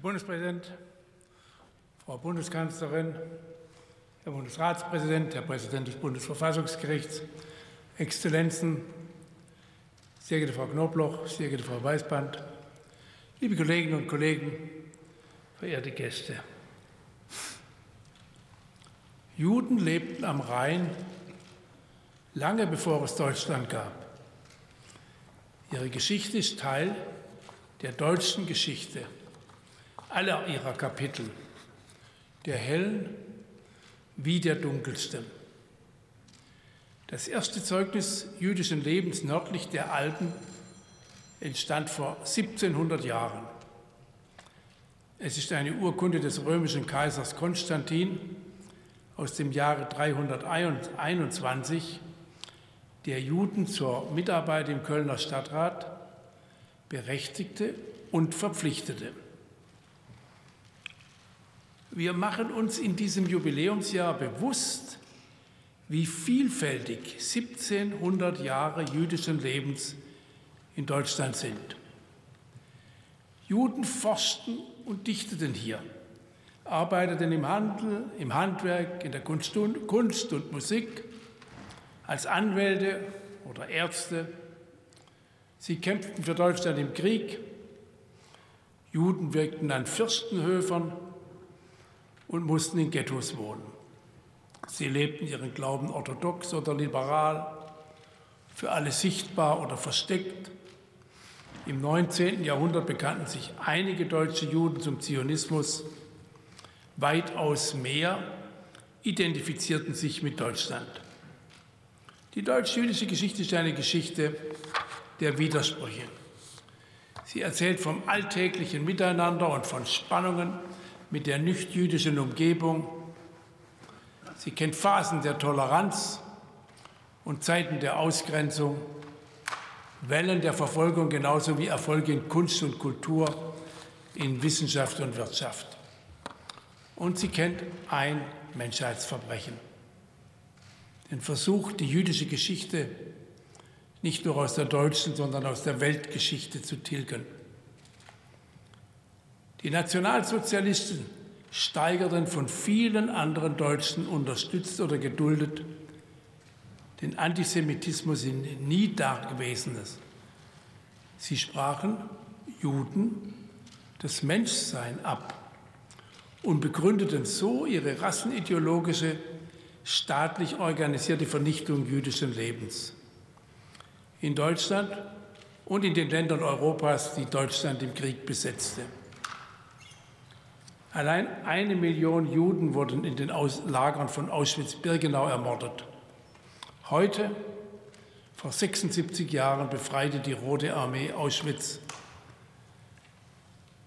Herr Bundespräsident, Frau Bundeskanzlerin, Herr Bundesratspräsident, Herr Präsident des Bundesverfassungsgerichts, Exzellenzen, sehr geehrte Frau Knobloch, sehr geehrte Frau Weißband, liebe Kolleginnen und Kollegen, verehrte Gäste. Juden lebten am Rhein lange bevor es Deutschland gab. Ihre Geschichte ist Teil der deutschen Geschichte aller ihrer Kapitel, der hellen wie der dunkelsten. Das erste Zeugnis jüdischen Lebens nördlich der Alpen entstand vor 1700 Jahren. Es ist eine Urkunde des römischen Kaisers Konstantin aus dem Jahre 321, der Juden zur Mitarbeit im Kölner Stadtrat berechtigte und verpflichtete. Wir machen uns in diesem Jubiläumsjahr bewusst, wie vielfältig 1700 Jahre jüdischen Lebens in Deutschland sind. Juden forschten und dichteten hier, arbeiteten im Handel, im Handwerk, in der Kunst und, Kunst und Musik, als Anwälte oder Ärzte. Sie kämpften für Deutschland im Krieg. Juden wirkten an Fürstenhöfern und mussten in Ghettos wohnen. Sie lebten ihren Glauben orthodox oder liberal, für alle sichtbar oder versteckt. Im 19. Jahrhundert bekannten sich einige deutsche Juden zum Zionismus. Weitaus mehr identifizierten sich mit Deutschland. Die deutsch-jüdische Geschichte ist eine Geschichte der Widersprüche. Sie erzählt vom alltäglichen Miteinander und von Spannungen mit der nicht-jüdischen Umgebung. Sie kennt Phasen der Toleranz und Zeiten der Ausgrenzung, Wellen der Verfolgung genauso wie Erfolge in Kunst und Kultur, in Wissenschaft und Wirtschaft. Und sie kennt ein Menschheitsverbrechen. Den Versuch, die jüdische Geschichte nicht nur aus der deutschen, sondern aus der Weltgeschichte zu tilgen. Die Nationalsozialisten steigerten von vielen anderen Deutschen unterstützt oder geduldet den Antisemitismus in nie Dagewesenes. Sie sprachen Juden das Menschsein ab und begründeten so ihre rassenideologische, staatlich organisierte Vernichtung jüdischen Lebens. In Deutschland und in den Ländern Europas, die Deutschland im Krieg besetzte. Allein eine Million Juden wurden in den Aus Lagern von Auschwitz-Birkenau ermordet. Heute, vor 76 Jahren, befreite die Rote Armee Auschwitz.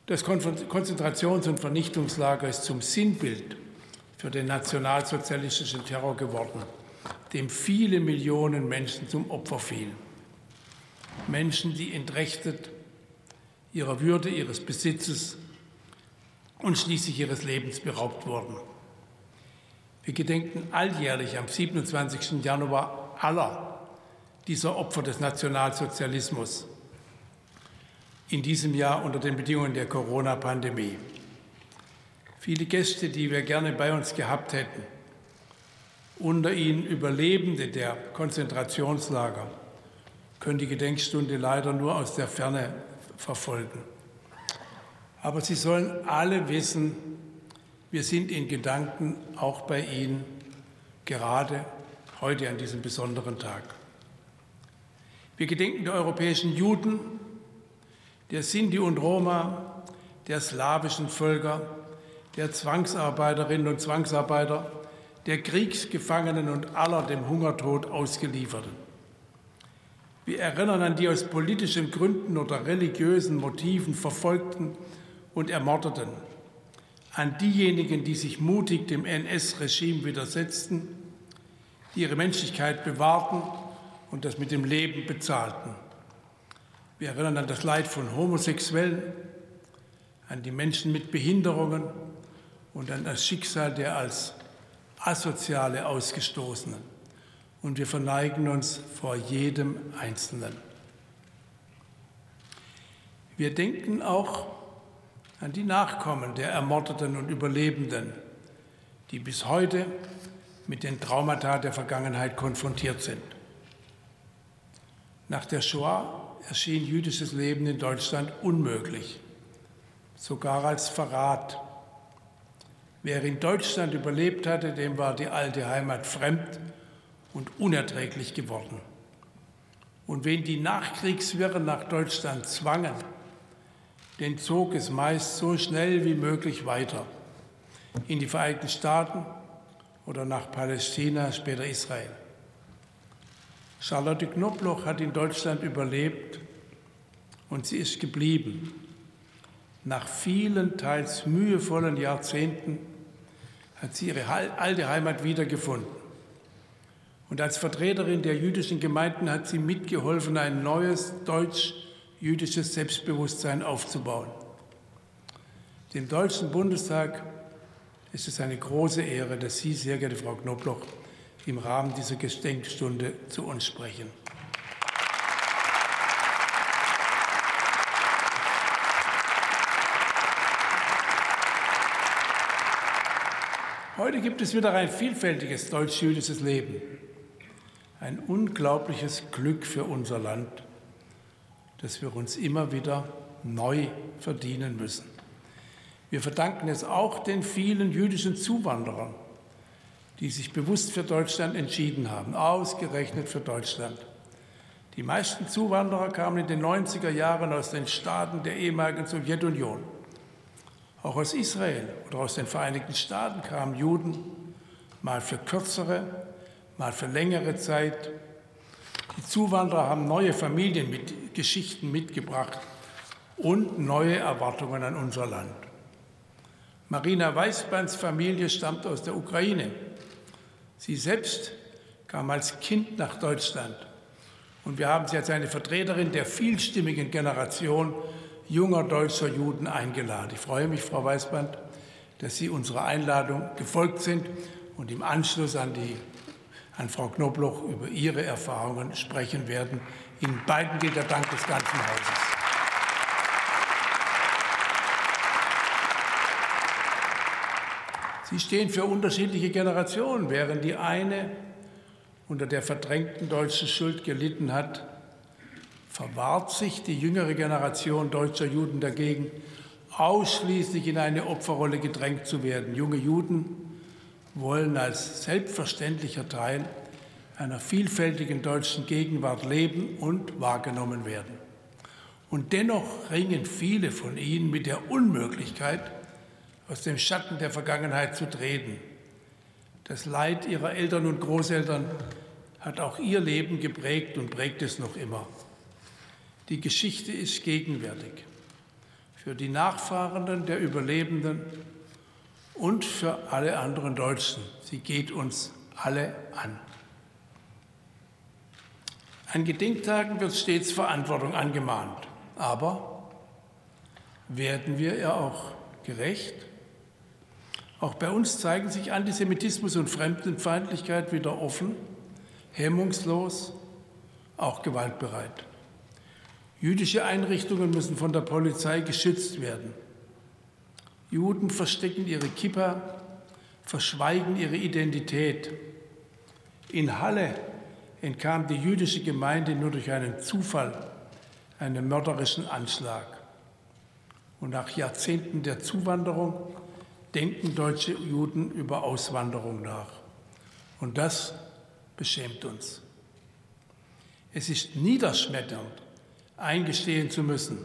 Das Konzentrations- und Vernichtungslager ist zum Sinnbild für den nationalsozialistischen Terror geworden, dem viele Millionen Menschen zum Opfer fielen. Menschen, die entrechtet ihrer Würde, ihres Besitzes und schließlich ihres Lebens beraubt wurden. Wir gedenken alljährlich am 27. Januar aller dieser Opfer des Nationalsozialismus. In diesem Jahr unter den Bedingungen der Corona-Pandemie. Viele Gäste, die wir gerne bei uns gehabt hätten, unter ihnen Überlebende der Konzentrationslager, können die Gedenkstunde leider nur aus der Ferne verfolgen. Aber Sie sollen alle wissen, wir sind in Gedanken auch bei Ihnen, gerade heute an diesem besonderen Tag. Wir gedenken der europäischen Juden, der Sinti und Roma, der slawischen Völker, der Zwangsarbeiterinnen und Zwangsarbeiter, der Kriegsgefangenen und aller dem Hungertod ausgelieferten. Wir erinnern an die aus politischen Gründen oder religiösen Motiven verfolgten und ermordeten, an diejenigen, die sich mutig dem NS-Regime widersetzten, die ihre Menschlichkeit bewahrten und das mit dem Leben bezahlten. Wir erinnern an das Leid von Homosexuellen, an die Menschen mit Behinderungen und an das Schicksal der als asoziale Ausgestoßenen. Und wir verneigen uns vor jedem Einzelnen. Wir denken auch an die Nachkommen der Ermordeten und Überlebenden, die bis heute mit den Traumata der Vergangenheit konfrontiert sind. Nach der Shoah erschien jüdisches Leben in Deutschland unmöglich, sogar als Verrat. Wer in Deutschland überlebt hatte, dem war die alte Heimat fremd und unerträglich geworden. Und wen die Nachkriegswirren nach Deutschland zwangen, den zog es meist so schnell wie möglich weiter in die Vereinigten Staaten oder nach Palästina, später Israel. Charlotte Knobloch hat in Deutschland überlebt und sie ist geblieben. Nach vielen, teils mühevollen Jahrzehnten hat sie ihre alte Heimat wiedergefunden. Und als Vertreterin der jüdischen Gemeinden hat sie mitgeholfen, ein neues deutsch-jüdisches Selbstbewusstsein aufzubauen. Dem Deutschen Bundestag ist es eine große Ehre, dass Sie, sehr geehrte Frau Knobloch, im Rahmen dieser Gedenkstunde zu uns sprechen. Heute gibt es wieder ein vielfältiges deutsch-jüdisches Leben. Ein unglaubliches Glück für unser Land, das wir uns immer wieder neu verdienen müssen. Wir verdanken es auch den vielen jüdischen Zuwanderern, die sich bewusst für Deutschland entschieden haben, ausgerechnet für Deutschland. Die meisten Zuwanderer kamen in den 90er Jahren aus den Staaten der ehemaligen Sowjetunion. Auch aus Israel oder aus den Vereinigten Staaten kamen Juden, mal für kürzere, mal für längere Zeit. Die Zuwanderer haben neue Familiengeschichten mitgebracht und neue Erwartungen an unser Land. Marina Weißbands Familie stammt aus der Ukraine. Sie selbst kam als Kind nach Deutschland. Und wir haben sie als eine Vertreterin der vielstimmigen Generation junger deutscher Juden eingeladen. Ich freue mich, Frau Weißband, dass Sie unserer Einladung gefolgt sind und im Anschluss an, die, an Frau Knobloch über Ihre Erfahrungen sprechen werden. Ihnen beiden gilt der Dank des ganzen Hauses. Sie stehen für unterschiedliche Generationen, während die eine unter der verdrängten deutschen Schuld gelitten hat, verwahrt sich die jüngere Generation deutscher Juden dagegen, ausschließlich in eine Opferrolle gedrängt zu werden. Junge Juden wollen als selbstverständlicher Teil einer vielfältigen deutschen Gegenwart leben und wahrgenommen werden. Und dennoch ringen viele von ihnen mit der Unmöglichkeit, aus dem Schatten der Vergangenheit zu treten. Das Leid ihrer Eltern und Großeltern hat auch ihr Leben geprägt und prägt es noch immer. Die Geschichte ist gegenwärtig für die Nachfahrenden der Überlebenden und für alle anderen Deutschen. Sie geht uns alle an. An Gedenktagen wird stets Verantwortung angemahnt, aber werden wir ihr auch gerecht? Auch bei uns zeigen sich Antisemitismus und Fremdenfeindlichkeit wieder offen, hemmungslos, auch gewaltbereit. Jüdische Einrichtungen müssen von der Polizei geschützt werden. Juden verstecken ihre Kippa, verschweigen ihre Identität. In Halle entkam die jüdische Gemeinde nur durch einen Zufall einem mörderischen Anschlag. Und nach Jahrzehnten der Zuwanderung denken deutsche Juden über Auswanderung nach. Und das beschämt uns. Es ist niederschmetternd, eingestehen zu müssen,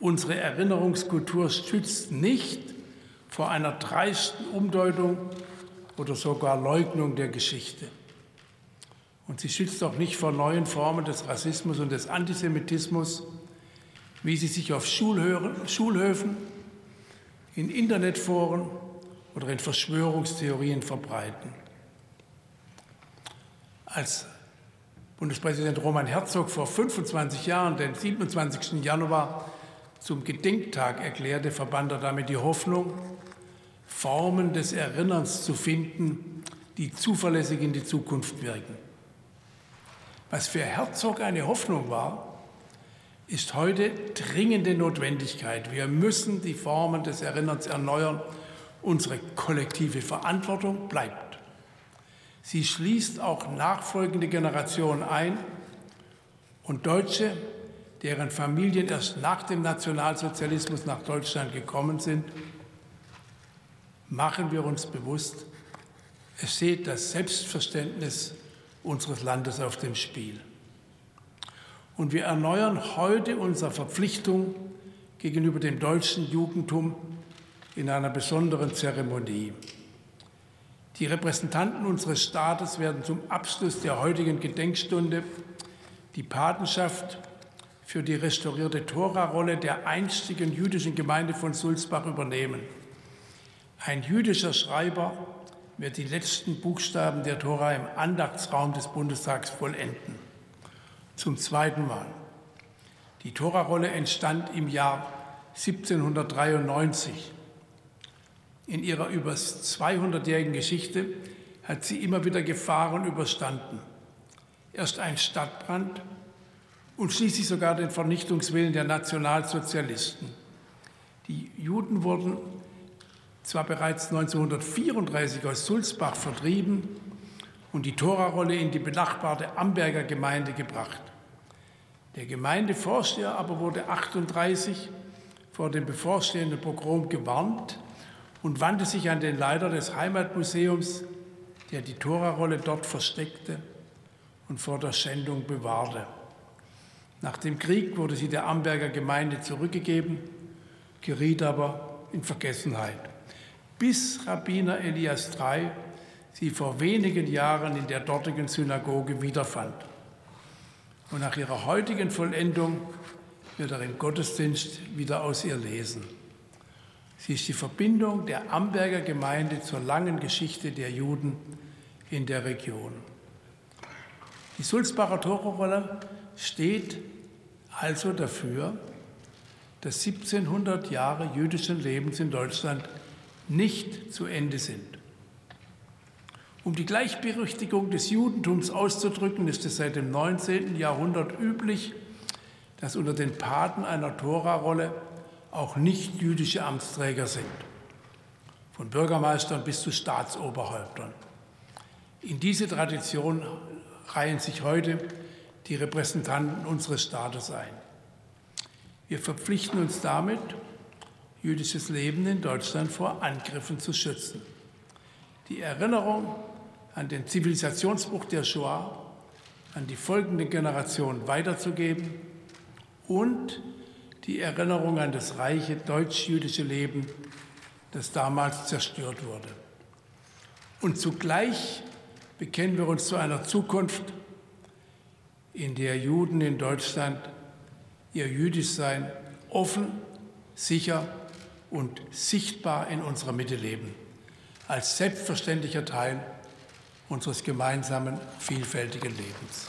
unsere Erinnerungskultur schützt nicht vor einer dreisten Umdeutung oder sogar Leugnung der Geschichte. Und sie schützt auch nicht vor neuen Formen des Rassismus und des Antisemitismus, wie sie sich auf Schulhöfen, in Internetforen oder in Verschwörungstheorien verbreiten. Als Bundespräsident Roman Herzog vor 25 Jahren, den 27. Januar, zum Gedenktag erklärte, verband er damit die Hoffnung, Formen des Erinnerns zu finden, die zuverlässig in die Zukunft wirken. Was für Herzog eine Hoffnung war, ist heute dringende Notwendigkeit. Wir müssen die Formen des Erinnerns erneuern. Unsere kollektive Verantwortung bleibt. Sie schließt auch nachfolgende Generationen ein und Deutsche, deren Familien erst nach dem Nationalsozialismus nach Deutschland gekommen sind, machen wir uns bewusst, es steht das Selbstverständnis unseres Landes auf dem Spiel. Und wir erneuern heute unsere Verpflichtung gegenüber dem deutschen Jugendtum in einer besonderen Zeremonie. Die Repräsentanten unseres Staates werden zum Abschluss der heutigen Gedenkstunde die Patenschaft für die restaurierte Tora-Rolle der einstigen jüdischen Gemeinde von Sulzbach übernehmen. Ein jüdischer Schreiber wird die letzten Buchstaben der Tora im Andachtsraum des Bundestags vollenden. Zum zweiten Mal. Die Tora-Rolle entstand im Jahr 1793. In ihrer über 200-jährigen Geschichte hat sie immer wieder Gefahren überstanden. Erst ein Stadtbrand und schließlich sogar den Vernichtungswillen der Nationalsozialisten. Die Juden wurden zwar bereits 1934 aus Sulzbach vertrieben und die Torarolle in die benachbarte Amberger Gemeinde gebracht. Der Gemeindevorsteher aber wurde 38 vor dem bevorstehenden Pogrom gewarnt und wandte sich an den Leiter des Heimatmuseums, der die Torarolle dort versteckte und vor der Schändung bewahrte. Nach dem Krieg wurde sie der Amberger Gemeinde zurückgegeben, geriet aber in Vergessenheit bis Rabbiner Elias III sie vor wenigen Jahren in der dortigen Synagoge wiederfand. Und nach ihrer heutigen Vollendung wird er im Gottesdienst wieder aus ihr lesen. Sie ist die Verbindung der Amberger Gemeinde zur langen Geschichte der Juden in der Region. Die Sulzbacher Tororolle steht also dafür, dass 1700 Jahre jüdischen Lebens in Deutschland nicht zu Ende sind. Um die Gleichberechtigung des Judentums auszudrücken, ist es seit dem 19. Jahrhundert üblich, dass unter den Paten einer Torarolle auch nicht-jüdische Amtsträger sind, von Bürgermeistern bis zu Staatsoberhäuptern. In diese Tradition reihen sich heute die Repräsentanten unseres Staates ein. Wir verpflichten uns damit, jüdisches Leben in Deutschland vor Angriffen zu schützen. Die Erinnerung an den Zivilisationsbruch der Shoah an die folgende Generation weiterzugeben und die Erinnerung an das reiche deutsch-jüdische Leben, das damals zerstört wurde. Und zugleich bekennen wir uns zu einer Zukunft, in der Juden in Deutschland ihr Jüdischsein offen, sicher und sichtbar in unserer Mitte leben, als selbstverständlicher Teil unseres gemeinsamen vielfältigen Lebens.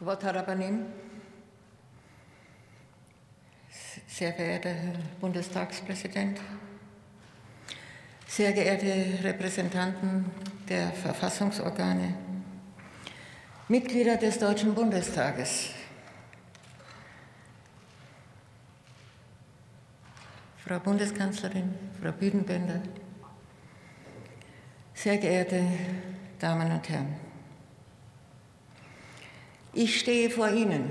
Kvot Harabanim, sehr verehrter Herr Bundestagspräsident, sehr geehrte Repräsentanten der Verfassungsorgane, Mitglieder des Deutschen Bundestages, Frau Bundeskanzlerin, Frau Büdenbender, sehr geehrte Damen und Herren. Ich stehe vor Ihnen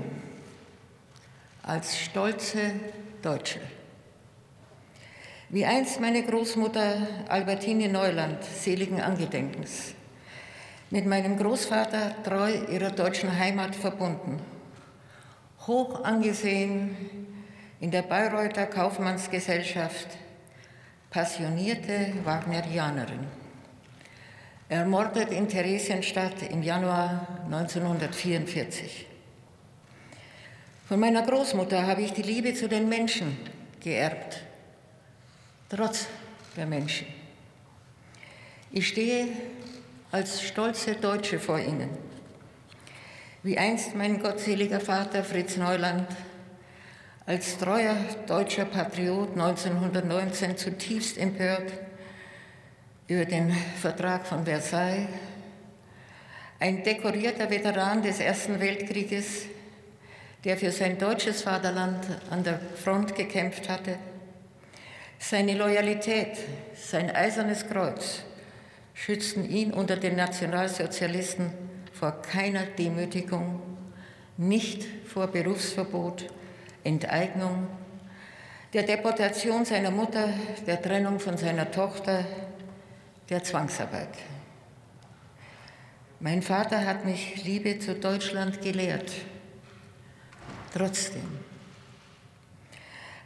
als stolze Deutsche. Wie einst meine Großmutter Albertine Neuland, seligen Angedenkens, mit meinem Großvater treu ihrer deutschen Heimat verbunden, hoch angesehen in der Bayreuther Kaufmannsgesellschaft, passionierte Wagnerianerin. Ermordet in Theresienstadt im Januar 1944. Von meiner Großmutter habe ich die Liebe zu den Menschen geerbt, trotz der Menschen. Ich stehe als stolze Deutsche vor Ihnen, wie einst mein gottseliger Vater Fritz Neuland als treuer deutscher Patriot 1919 zutiefst empört über den Vertrag von Versailles, ein dekorierter Veteran des Ersten Weltkrieges, der für sein deutsches Vaterland an der Front gekämpft hatte, seine Loyalität, sein eisernes Kreuz schützten ihn unter den Nationalsozialisten vor keiner Demütigung, nicht vor Berufsverbot, Enteignung, der Deportation seiner Mutter, der Trennung von seiner Tochter, der Zwangsarbeit. Mein Vater hat mich Liebe zu Deutschland gelehrt. Trotzdem.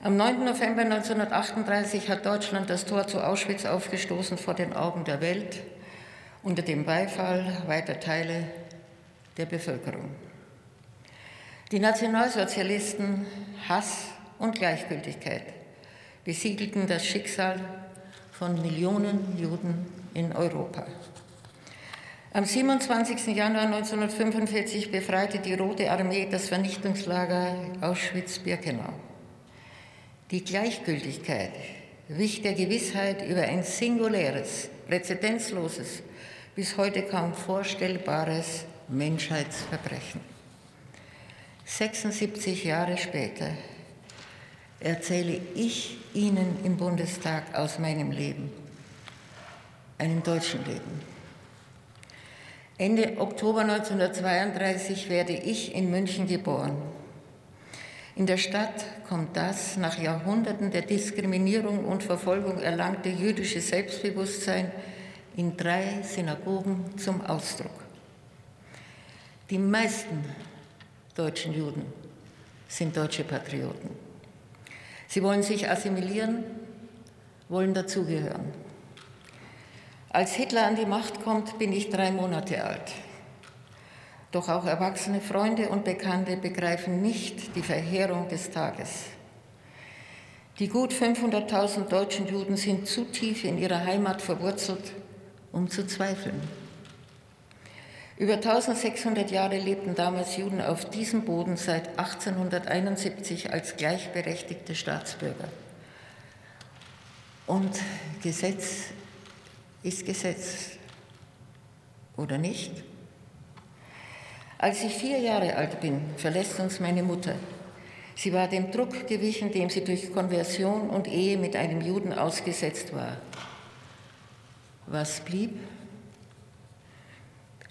Am 9. November 1938 hat Deutschland das Tor zu Auschwitz aufgestoßen vor den Augen der Welt, unter dem Beifall weiter Teile der Bevölkerung. Die Nationalsozialisten, Hass und Gleichgültigkeit besiegelten das Schicksal von Millionen Juden in Europa. Am 27. Januar 1945 befreite die Rote Armee das Vernichtungslager Auschwitz-Birkenau. Die Gleichgültigkeit wich der Gewissheit über ein singuläres, präzedenzloses, bis heute kaum vorstellbares Menschheitsverbrechen. 76 Jahre später erzähle ich Ihnen im Bundestag aus meinem Leben, einem deutschen Leben. Ende Oktober 1932 werde ich in München geboren. In der Stadt kommt das nach Jahrhunderten der Diskriminierung und Verfolgung erlangte jüdische Selbstbewusstsein in drei Synagogen zum Ausdruck. Die meisten deutschen Juden sind deutsche Patrioten. Sie wollen sich assimilieren, wollen dazugehören. Als Hitler an die Macht kommt, bin ich drei Monate alt. Doch auch erwachsene Freunde und Bekannte begreifen nicht die Verheerung des Tages. Die gut 500.000 deutschen Juden sind zu tief in ihrer Heimat verwurzelt, um zu zweifeln. Über 1600 Jahre lebten damals Juden auf diesem Boden seit 1871 als gleichberechtigte Staatsbürger. Und Gesetz ist Gesetz, oder nicht? Als ich vier Jahre alt bin, verlässt uns meine Mutter. Sie war dem Druck gewichen, dem sie durch Konversion und Ehe mit einem Juden ausgesetzt war. Was blieb?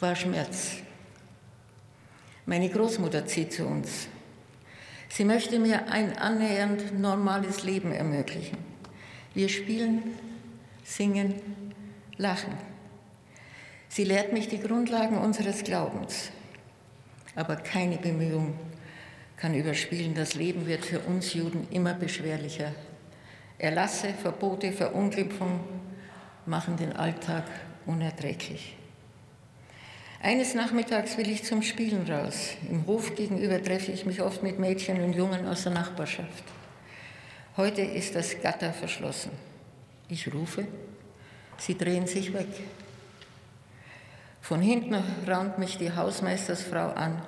War Schmerz. Meine Großmutter zieht zu uns. Sie möchte mir ein annähernd normales Leben ermöglichen. Wir spielen, singen, lachen. Sie lehrt mich die Grundlagen unseres Glaubens. Aber keine Bemühung kann überspielen, das Leben wird für uns Juden immer beschwerlicher. Erlasse, Verbote, Verunglimpfung machen den Alltag unerträglich. Eines Nachmittags will ich zum Spielen raus. Im Hof gegenüber treffe ich mich oft mit Mädchen und Jungen aus der Nachbarschaft. Heute ist das Gatter verschlossen. Ich rufe, sie drehen sich weg. Von hinten raunt mich die Hausmeistersfrau an.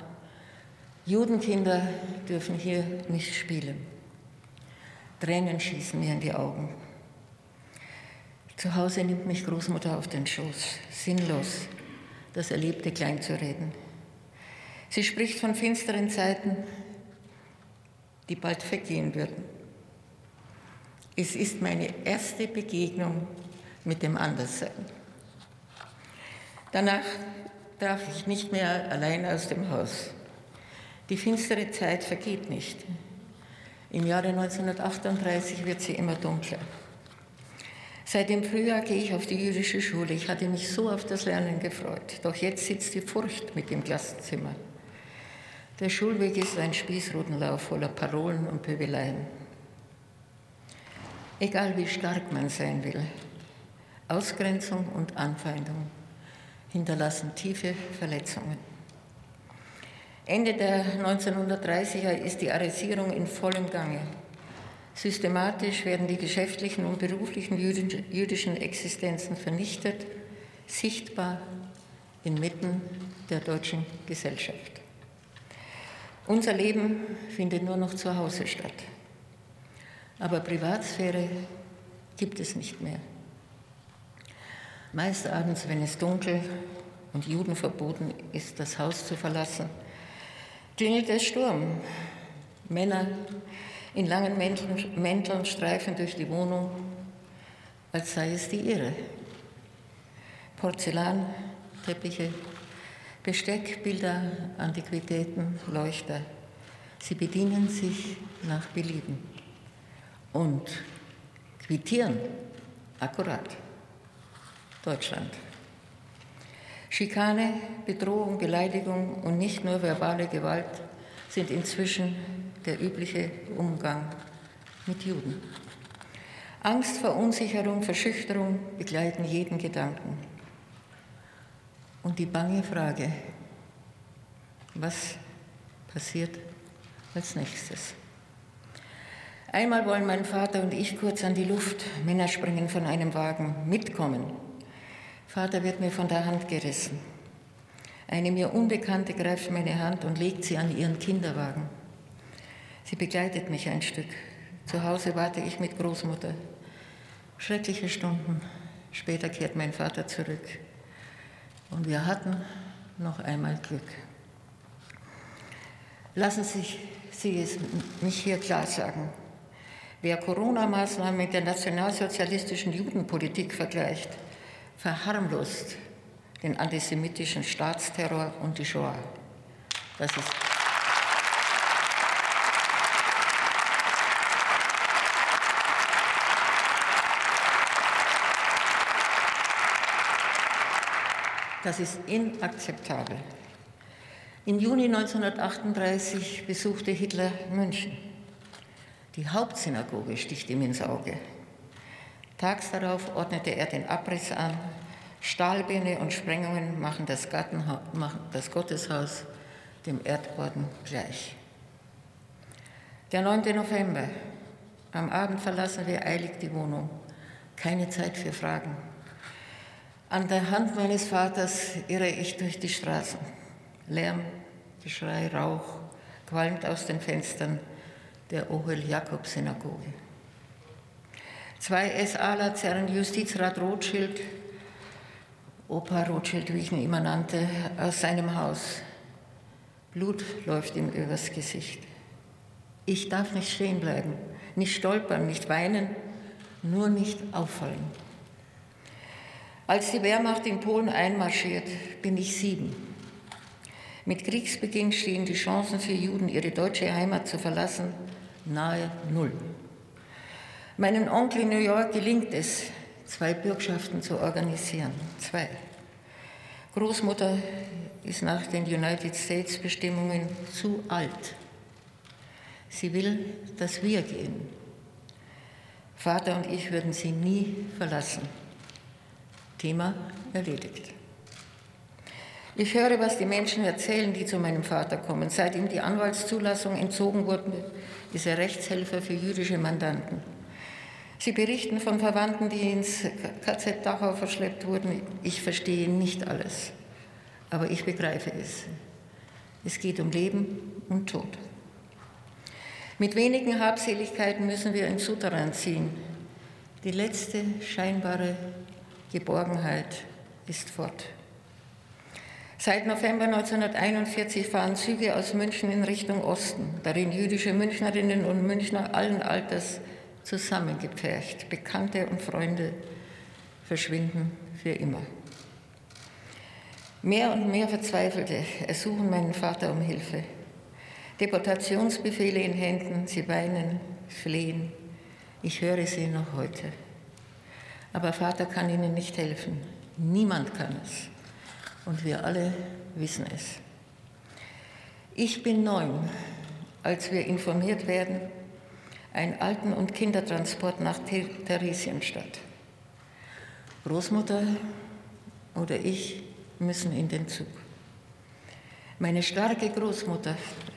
Judenkinder dürfen hier nicht spielen. Tränen schießen mir in die Augen. Zu Hause nimmt mich Großmutter auf den Schoß, sinnlos, das Erlebte kleinzureden. Sie spricht von finsteren Zeiten, die bald vergehen würden. Es ist meine erste Begegnung mit dem Anderssein. Danach darf ich nicht mehr allein aus dem Haus. Die finstere Zeit vergeht nicht. Im Jahre 1938 wird sie immer dunkler. Seit dem Frühjahr gehe ich auf die jüdische Schule. Ich hatte mich so auf das Lernen gefreut. Doch jetzt sitzt die Furcht mit im Klassenzimmer. Der Schulweg ist ein Spießrutenlauf voller Parolen und Pöbeleien. Egal wie stark man sein will, Ausgrenzung und Anfeindung hinterlassen tiefe Verletzungen. Ende der 1930er ist die Arisierung in vollem Gange. Systematisch werden die geschäftlichen und beruflichen jüdischen Existenzen vernichtet, sichtbar inmitten der deutschen Gesellschaft. Unser Leben findet nur noch zu Hause statt. Aber Privatsphäre gibt es nicht mehr. Meist abends, wenn es dunkel und Juden verboten ist, das Haus zu verlassen, klingelt der Sturm. Männer in langen Mänteln, streifen durch die Wohnung, als sei es die ihre. Porzellan, Teppiche, Besteck, Bilder, Antiquitäten, Leuchter. Sie bedienen sich nach Belieben und quittieren akkurat. Deutschland. Schikane, Bedrohung, Beleidigung und nicht nur verbale Gewalt sind inzwischen der übliche Umgang mit Juden. Angst, Verunsicherung, Verschüchterung begleiten jeden Gedanken. Und die bange Frage, was passiert als nächstes? Einmal wollen mein Vater und ich kurz an die Luft, Männer springen von einem Wagen, mitkommen. Vater wird mir von der Hand gerissen. Eine mir Unbekannte greift meine Hand und legt sie an ihren Kinderwagen. Sie begleitet mich ein Stück. Zu Hause warte ich mit Großmutter. Schreckliche Stunden. Später kehrt mein Vater zurück. Und wir hatten noch einmal Glück. Lassen Sie, Sie es mich hier klar sagen. Wer Corona-Maßnahmen mit der nationalsozialistischen Judenpolitik vergleicht, verharmlost den antisemitischen Staatsterror und die Shoah. Das ist Das ist inakzeptabel. Im Juni 1938 besuchte Hitler München. Die Hauptsynagoge sticht ihm ins Auge. Tags darauf ordnete er den Abriss an. Stahlbeine und Sprengungen machen das, machen das Gotteshaus dem Erdboden gleich. Der 9. November. Am Abend verlassen wir eilig die Wohnung. Keine Zeit für Fragen. An der Hand meines Vaters irre ich durch die Straßen. Lärm, Geschrei, Rauch qualmt aus den Fenstern der Ohel-Jakob-Synagoge. Zwei SAler zerren Justizrat Rothschild, Opa Rothschild, wie ich ihn immer nannte, aus seinem Haus. Blut läuft ihm übers Gesicht. Ich darf nicht stehen bleiben, nicht stolpern, nicht weinen, nur nicht auffallen. Als die Wehrmacht in Polen einmarschiert, bin ich sieben. Mit Kriegsbeginn stehen die Chancen für Juden, ihre deutsche Heimat zu verlassen, nahe Null. Meinem Onkel in New York gelingt es, zwei Bürgschaften zu organisieren. Zwei. Großmutter ist nach den United States Bestimmungen zu alt. Sie will, dass wir gehen. Vater und ich würden sie nie verlassen. Thema erledigt. Ich höre, was die Menschen erzählen, die zu meinem Vater kommen. Seit ihm die Anwaltszulassung entzogen wurde, ist er Rechtshelfer für jüdische Mandanten. Sie berichten von Verwandten, die ins KZ Dachau verschleppt wurden. Ich verstehe nicht alles, aber ich begreife es. Es geht um Leben und Tod. Mit wenigen Habseligkeiten müssen wir ins Souterrain ziehen. Die letzte scheinbare Geborgenheit ist fort. Seit November 1941 fahren Züge aus München in Richtung Osten, darin jüdische Münchnerinnen und Münchner allen Alters zusammengepfercht. Bekannte und Freunde verschwinden für immer. Mehr und mehr Verzweifelte ersuchen meinen Vater um Hilfe. Deportationsbefehle in Händen, sie weinen, flehen. Ich höre sie noch heute. Aber Vater kann ihnen nicht helfen. Niemand kann es. Und wir alle wissen es. Ich bin neun, als wir informiert werden, ein Alten- und Kindertransport nach Theresienstadt. Großmutter oder ich müssen in den Zug. Meine starke Großmutter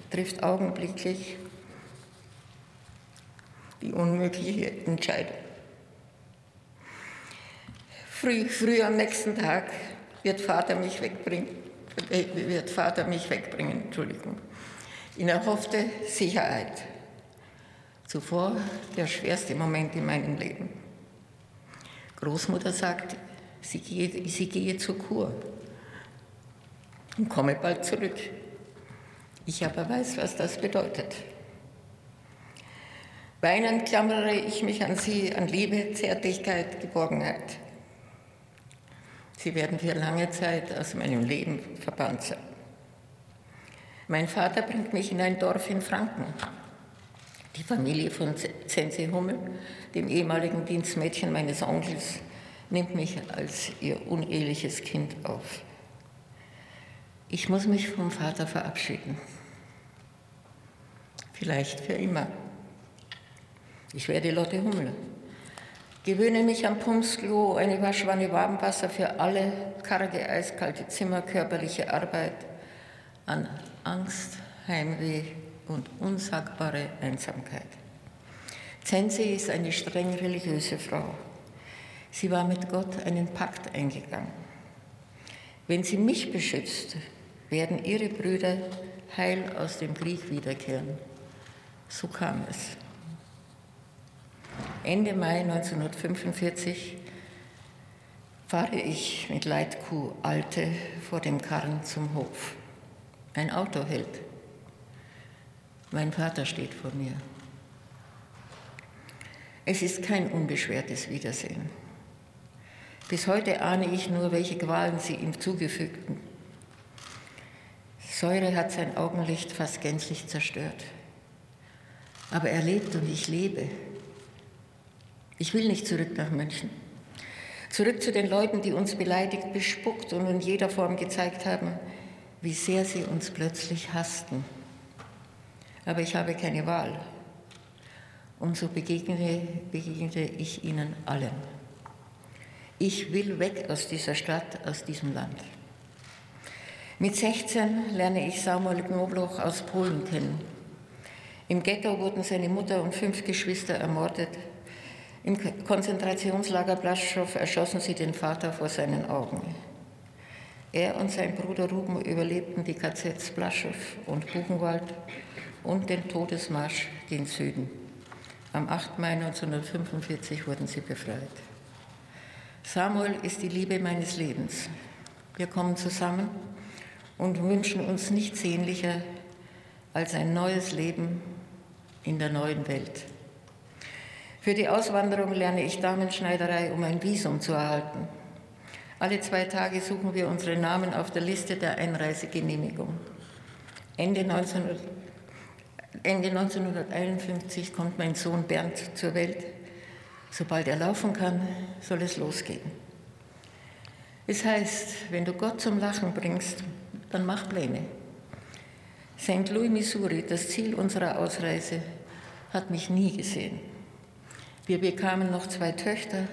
trifft augenblicklich die unmögliche Entscheidung. Früh, früh am nächsten Tag wird Vater mich wegbringen, äh, wird Vater mich wegbringen, Entschuldigung, in erhoffte Sicherheit. Zuvor der schwerste Moment in meinem Leben. Großmutter sagt, sie gehe, sie gehe zur Kur und komme bald zurück. Ich aber weiß, was das bedeutet. Weinend klammere ich mich an sie, an Liebe, Zärtlichkeit, Geborgenheit. Sie werden für lange Zeit aus meinem Leben verbannt sein. Mein Vater bringt mich in ein Dorf in Franken. Die Familie von Zense Hummel, dem ehemaligen Dienstmädchen meines Onkels, nimmt mich als ihr uneheliches Kind auf. Ich muss mich vom Vater verabschieden. Vielleicht für immer. Ich werde Lotte Hummel. Gewöhne mich am Pumpsklo, eine Waschwanne Warmwasser für alle, karge, eiskalte Zimmer, körperliche Arbeit, an Angst, Heimweh und unsagbare Einsamkeit. Zense ist eine streng religiöse Frau. Sie war mit Gott einen Pakt eingegangen. Wenn sie mich beschützt, werden ihre Brüder heil aus dem Krieg wiederkehren. So kam es. Ende Mai 1945 fahre ich mit Leitkuh Alte vor dem Karren zum Hof. Ein Auto hält. Mein Vater steht vor mir. Es ist kein unbeschwertes Wiedersehen. Bis heute ahne ich nur, welche Qualen sie ihm zugefügten. Säure hat sein Augenlicht fast gänzlich zerstört. Aber er lebt und ich lebe. Ich will nicht zurück nach München. Zurück zu den Leuten, die uns beleidigt, bespuckt und in jeder Form gezeigt haben, wie sehr sie uns plötzlich hassten. Aber ich habe keine Wahl. Und so begegnete, begegnete ich ihnen allen. Ich will weg aus dieser Stadt, aus diesem Land. Mit 16 lerne ich Samuel Knobloch aus Polen kennen. Im Ghetto wurden seine Mutter und fünf Geschwister ermordet. Im Konzentrationslager Blaschow erschossen sie den Vater vor seinen Augen. Er und sein Bruder Ruben überlebten die KZs Blaschow und Buchenwald und den Todesmarsch gen Süden. Am 8. Mai 1945 wurden sie befreit. Samuel ist die Liebe meines Lebens. Wir kommen zusammen und wünschen uns nichts sehnlicher als ein neues Leben in der neuen Welt. Für die Auswanderung lerne ich Damenschneiderei, um ein Visum zu erhalten. Alle zwei Tage suchen wir unsere Namen auf der Liste der Einreisegenehmigung. Ende, 19, Ende 1951 kommt mein Sohn Bernd zur Welt. Sobald er laufen kann, soll es losgehen. Es heißt, wenn du Gott zum Lachen bringst, dann mach Pläne. St. Louis, Missouri, das Ziel unserer Ausreise, hat mich nie gesehen. Wir bekamen noch zwei Töchter,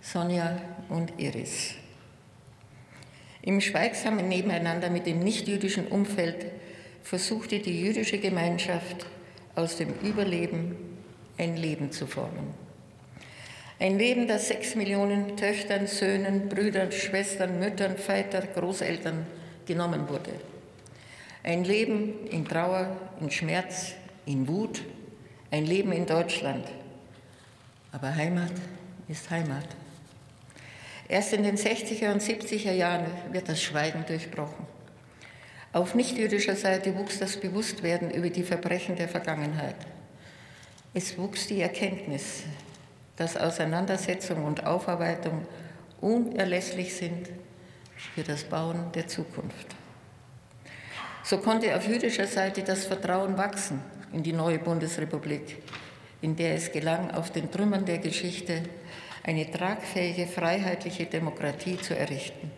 Sonja und Iris. Im schweigsamen Nebeneinander mit dem nichtjüdischen Umfeld versuchte die jüdische Gemeinschaft aus dem Überleben ein Leben zu formen. Ein Leben, das sechs Millionen Töchtern, Söhnen, Brüdern, Schwestern, Müttern, Vätern, Großeltern genommen wurde. Ein Leben in Trauer, in Schmerz, in Wut, ein Leben in Deutschland. Aber Heimat ist Heimat. Erst in den 60er und 70er Jahren wird das Schweigen durchbrochen. Auf nichtjüdischer Seite wuchs das Bewusstwerden über die Verbrechen der Vergangenheit. Es wuchs die Erkenntnis, dass Auseinandersetzung und Aufarbeitung unerlässlich sind für das Bauen der Zukunft. So konnte auf jüdischer Seite das Vertrauen wachsen in die neue Bundesrepublik, in der es gelang, auf den Trümmern der Geschichte eine tragfähige, freiheitliche Demokratie zu errichten.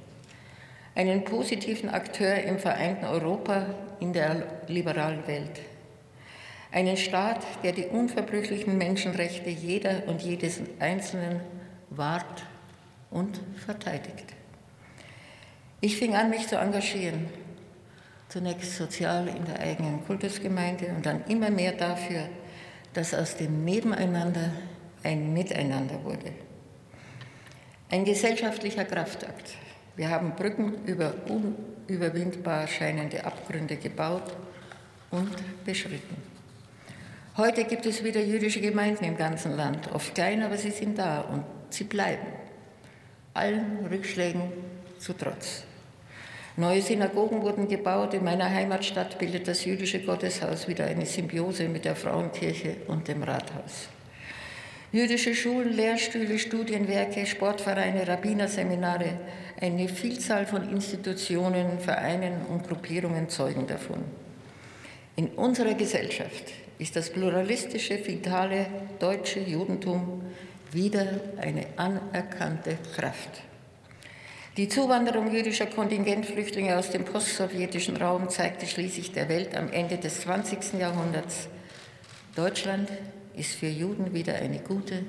Einen positiven Akteur im vereinten Europa in der liberalen Welt. Einen Staat, der die unverbrüchlichen Menschenrechte jeder und jedes Einzelnen wahrt und verteidigt. Ich fing an, mich zu engagieren. Zunächst sozial in der eigenen Kultusgemeinde und dann immer mehr dafür, dass aus dem Nebeneinander ein Miteinander wurde. Ein gesellschaftlicher Kraftakt. Wir haben Brücken über unüberwindbar scheinende Abgründe gebaut und beschritten. Heute gibt es wieder jüdische Gemeinden im ganzen Land, oft klein, aber sie sind da und sie bleiben. Allen Rückschlägen zu Trotz. Neue Synagogen wurden gebaut. In meiner Heimatstadt bildet das jüdische Gotteshaus wieder eine Symbiose mit der Frauenkirche und dem Rathaus. Jüdische Schulen, Lehrstühle, Studienwerke, Sportvereine, Rabbinerseminare, eine Vielzahl von Institutionen, Vereinen und Gruppierungen zeugen davon. In unserer Gesellschaft ist das pluralistische, vitale deutsche Judentum wieder eine anerkannte Kraft. Die Zuwanderung jüdischer Kontingentflüchtlinge aus dem postsowjetischen Raum zeigte schließlich der Welt am Ende des 20. Jahrhunderts, Deutschland ist für Juden wieder eine gute,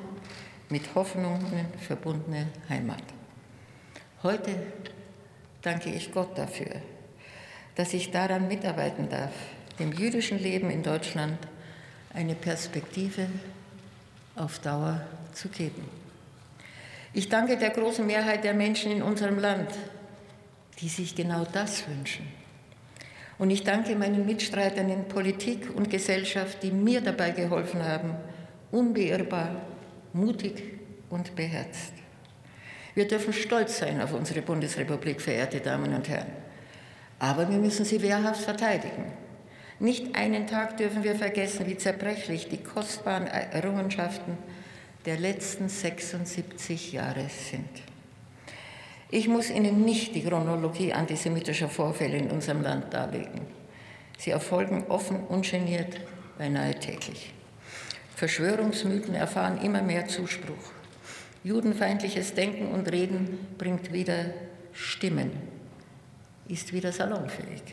mit Hoffnungen verbundene Heimat. Heute danke ich Gott dafür, dass ich daran mitarbeiten darf, dem jüdischen Leben in Deutschland eine Perspektive auf Dauer zu geben. Ich danke der großen Mehrheit der Menschen in unserem Land, die sich genau das wünschen. Und ich danke meinen Mitstreitern in Politik und Gesellschaft, die mir dabei geholfen haben, unbeirrbar, mutig und beherzt. Wir dürfen stolz sein auf unsere Bundesrepublik, verehrte Damen und Herren. Aber wir müssen sie wehrhaft verteidigen. Nicht einen Tag dürfen wir vergessen, wie zerbrechlich die kostbaren Errungenschaften der letzten 76 Jahre sind. Ich muss Ihnen nicht die Chronologie antisemitischer Vorfälle in unserem Land darlegen. Sie erfolgen offen, ungeniert, beinahe täglich. Verschwörungsmythen erfahren immer mehr Zuspruch. Judenfeindliches Denken und Reden bringt wieder Stimmen, ist wieder salonfähig.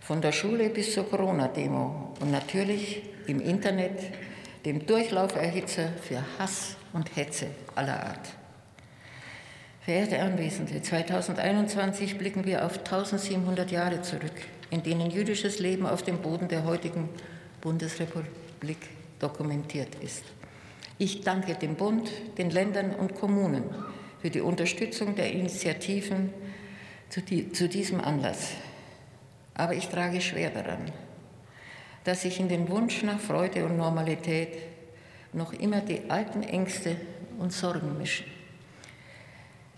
Von der Schule bis zur Corona-Demo und natürlich im Internet, dem Durchlauferhitzer für Hass und Hetze aller Art. Verehrte Anwesende, 2021 blicken wir auf 1700 Jahre zurück, in denen jüdisches Leben auf dem Boden der heutigen Bundesrepublik dokumentiert ist. Ich danke dem Bund, den Ländern und Kommunen für die Unterstützung der Initiativen zu, die, zu diesem Anlass. Aber ich trage schwer daran, dass sich in den Wunsch nach Freude und Normalität noch immer die alten Ängste und Sorgen mischen.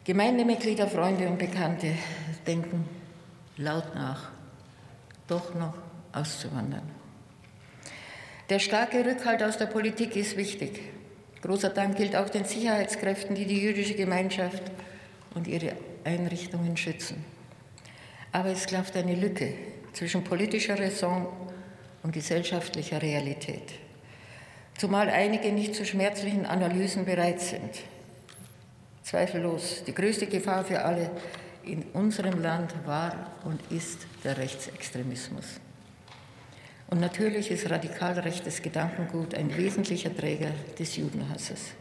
Gemeindemitglieder, Freunde und Bekannte denken laut nach, doch noch auszuwandern. Der starke Rückhalt aus der Politik ist wichtig. Großer Dank gilt auch den Sicherheitskräften, die die jüdische Gemeinschaft und ihre Einrichtungen schützen. Aber es klafft eine Lücke zwischen politischer Raison und gesellschaftlicher Realität. Zumal einige nicht zu schmerzlichen Analysen bereit sind. Zweifellos, die größte Gefahr für alle in unserem Land war und ist der Rechtsextremismus. Und natürlich ist radikal rechtes Gedankengut ein wesentlicher Träger des Judenhasses.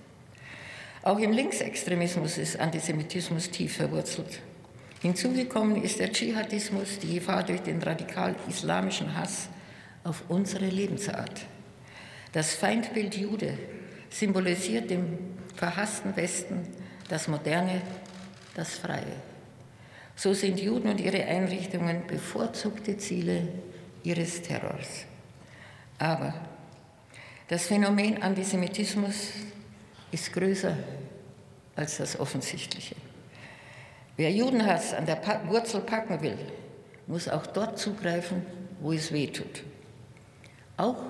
Auch im Linksextremismus ist Antisemitismus tief verwurzelt. Hinzugekommen ist der Dschihadismus, die Gefahr durch den radikal-islamischen Hass auf unsere Lebensart. Das Feindbild Jude symbolisiert dem verhassten Westen das Moderne, das Freie. So sind Juden und ihre Einrichtungen bevorzugte Ziele ihres Terrors. Aber das Phänomen Antisemitismus ist größer als das Offensichtliche. Wer Judenhass an der Wurzel packen will, muss auch dort zugreifen, wo es weh tut. Auch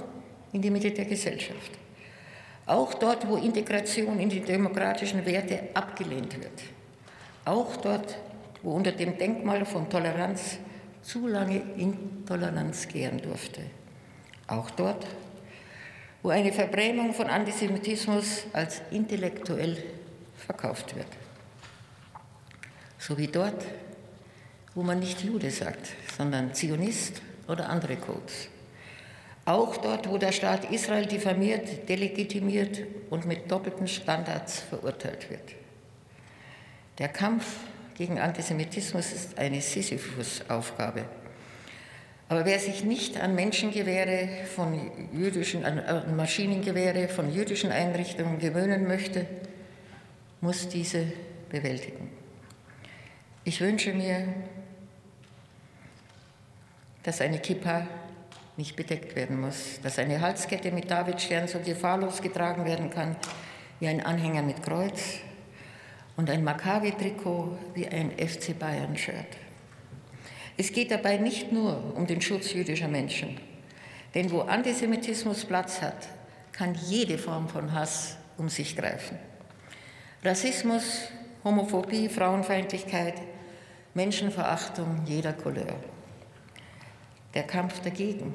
in die Mitte der Gesellschaft. Auch dort, wo Integration in die demokratischen Werte abgelehnt wird. Auch dort, wo unter dem Denkmal von Toleranz zu lange Intoleranz gären durfte. Auch dort, wo eine Verbrämung von Antisemitismus als intellektuell verkauft wird. So wie dort, wo man nicht Jude sagt, sondern Zionist oder andere Codes. Auch dort, wo der Staat Israel diffamiert, delegitimiert und mit doppelten Standards verurteilt wird. Der Kampf gegen Antisemitismus ist eine Sisyphus-Aufgabe. Aber wer sich nicht an Menschengewehre von jüdischen, an Maschinengewehre von jüdischen Einrichtungen gewöhnen möchte, muss diese bewältigen. Ich wünsche mir, dass eine Kippa nicht bedeckt werden muss, dass eine Halskette mit Davidstern so gefahrlos getragen werden kann wie ein Anhänger mit Kreuz und ein Maccabi-Trikot wie ein FC Bayern-Shirt. Es geht dabei nicht nur um den Schutz jüdischer Menschen, denn wo Antisemitismus Platz hat, kann jede Form von Hass um sich greifen. Rassismus, Homophobie, Frauenfeindlichkeit, Menschenverachtung jeder Couleur. Der Kampf dagegen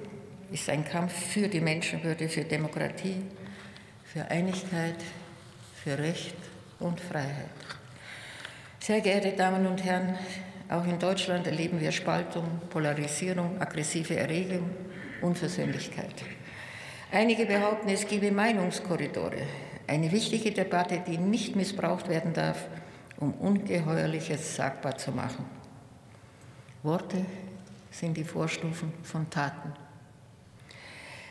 ist ein Kampf für die Menschenwürde, für Demokratie, für Einigkeit, für Recht und Freiheit. Sehr geehrte Damen und Herren, auch in Deutschland erleben wir Spaltung, Polarisierung, aggressive Erregung, Unversöhnlichkeit. Einige behaupten, es gebe Meinungskorridore, eine wichtige Debatte, die nicht missbraucht werden darf, um Ungeheuerliches sagbar zu machen. Worte sind die Vorstufen von Taten.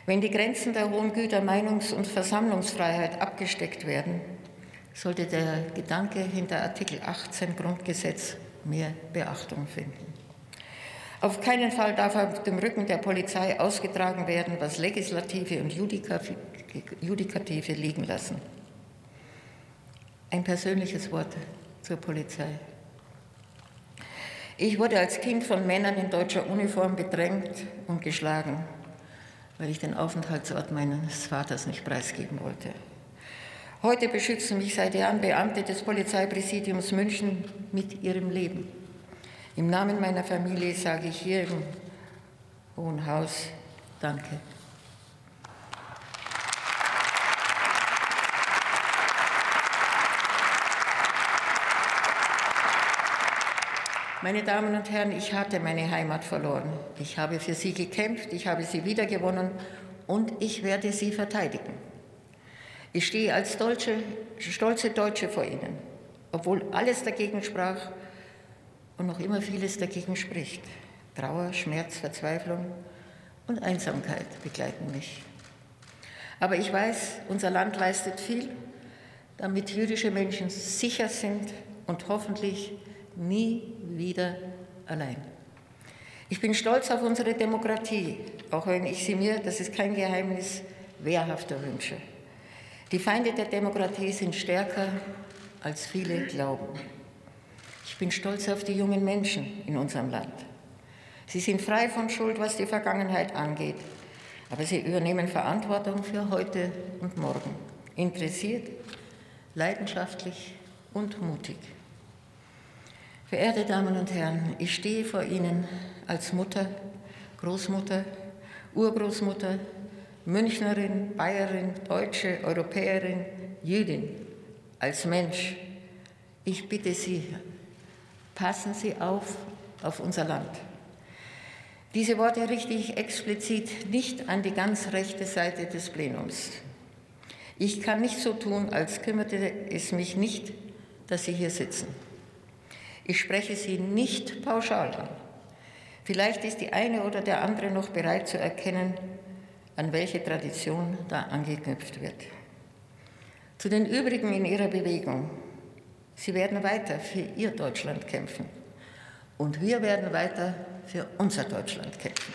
Wenn die Grenzen der hohen Güter Meinungs- und Versammlungsfreiheit abgesteckt werden, sollte der Gedanke hinter Artikel 18 Grundgesetz mehr Beachtung finden. Auf keinen Fall darf auf dem Rücken der Polizei ausgetragen werden, was Legislative und Judikative liegen lassen. Ein persönliches Wort zur Polizei. Ich wurde als Kind von Männern in deutscher Uniform bedrängt und geschlagen, weil ich den Aufenthaltsort meines Vaters nicht preisgeben wollte. Heute beschützen mich seit Jahren Beamte des Polizeipräsidiums München mit ihrem Leben. Im Namen meiner Familie sage ich hier im Hohen Haus Danke. Meine Damen und Herren, ich hatte meine Heimat verloren. Ich habe für sie gekämpft, ich habe sie wiedergewonnen und ich werde sie verteidigen. Ich stehe als Deutsche, stolze Deutsche vor Ihnen, obwohl alles dagegen sprach und noch immer vieles dagegen spricht. Trauer, Schmerz, Verzweiflung und Einsamkeit begleiten mich. Aber ich weiß, unser Land leistet viel, damit jüdische Menschen sicher sind und hoffentlich nie wieder allein. Ich bin stolz auf unsere Demokratie, auch wenn ich sie mir, das ist kein Geheimnis, wehrhafter wünsche. Die Feinde der Demokratie sind stärker, als viele glauben. Ich bin stolz auf die jungen Menschen in unserem Land. Sie sind frei von Schuld, was die Vergangenheit angeht, aber sie übernehmen Verantwortung für heute und morgen. Interessiert, leidenschaftlich und mutig. Verehrte Damen und Herren, ich stehe vor Ihnen als Mutter, Großmutter, Urgroßmutter, Münchnerin, Bayerin, Deutsche, Europäerin, Jüdin, als Mensch. Ich bitte Sie, passen Sie auf auf unser Land. Diese Worte richte ich explizit nicht an die ganz rechte Seite des Plenums. Ich kann nicht so tun, als kümmerte es mich nicht, dass Sie hier sitzen. Ich spreche sie nicht pauschal an. Vielleicht ist die eine oder der andere noch bereit zu erkennen, an welche Tradition da angeknüpft wird. Zu den übrigen in ihrer Bewegung. Sie werden weiter für ihr Deutschland kämpfen. Und wir werden weiter für unser Deutschland kämpfen.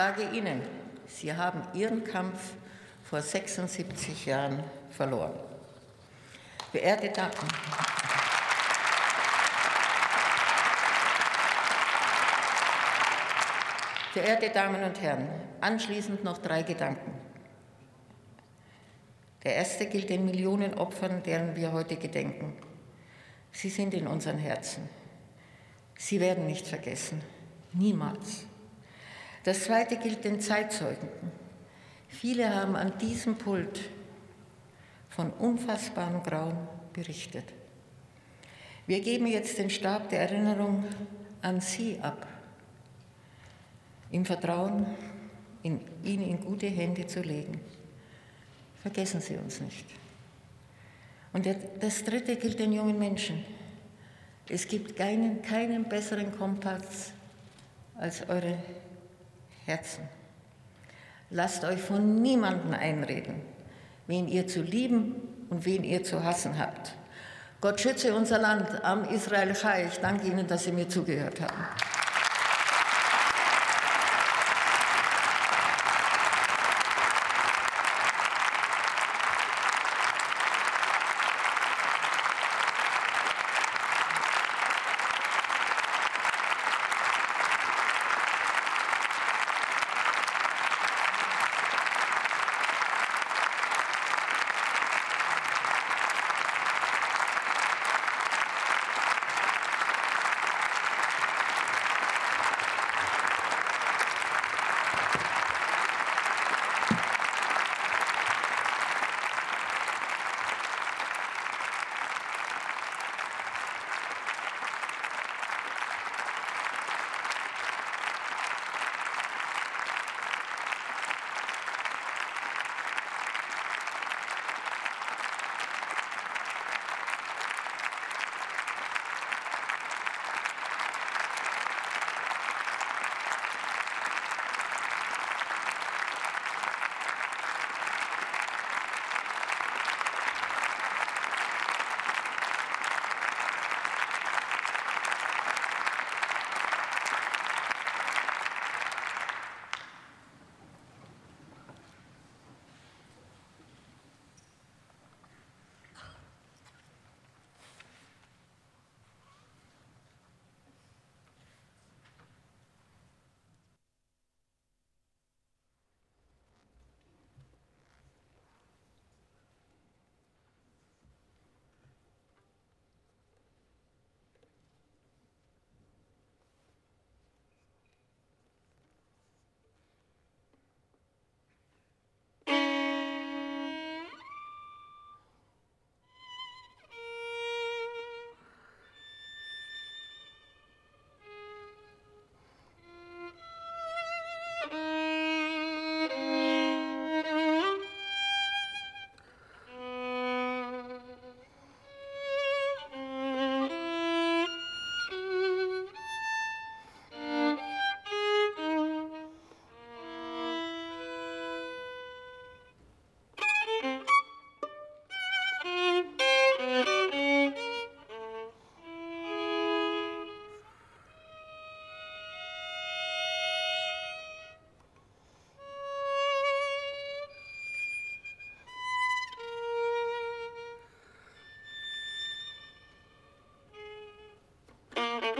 Sage Ihnen, Sie haben Ihren Kampf vor 76 Jahren verloren. Verehrte Damen, Verehrte Damen und Herren, anschließend noch drei Gedanken. Der erste gilt den Millionen Opfern, deren wir heute gedenken. Sie sind in unseren Herzen. Sie werden nicht vergessen. Niemals. Das zweite gilt den Zeitzeugen. Viele haben an diesem Pult von unfassbarem Grauen berichtet. Wir geben jetzt den Stab der Erinnerung an Sie ab, im Vertrauen, in, ihn in gute Hände zu legen. Vergessen Sie uns nicht. Und das Dritte gilt den jungen Menschen. Es gibt keinen, keinen besseren Kompass als eure Herzen. Lasst euch von niemandem einreden, wen ihr zu lieben und wen ihr zu hassen habt. Gott schütze unser Land am Israel Chai. Ich danke Ihnen, dass Sie mir zugehört haben.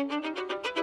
thank you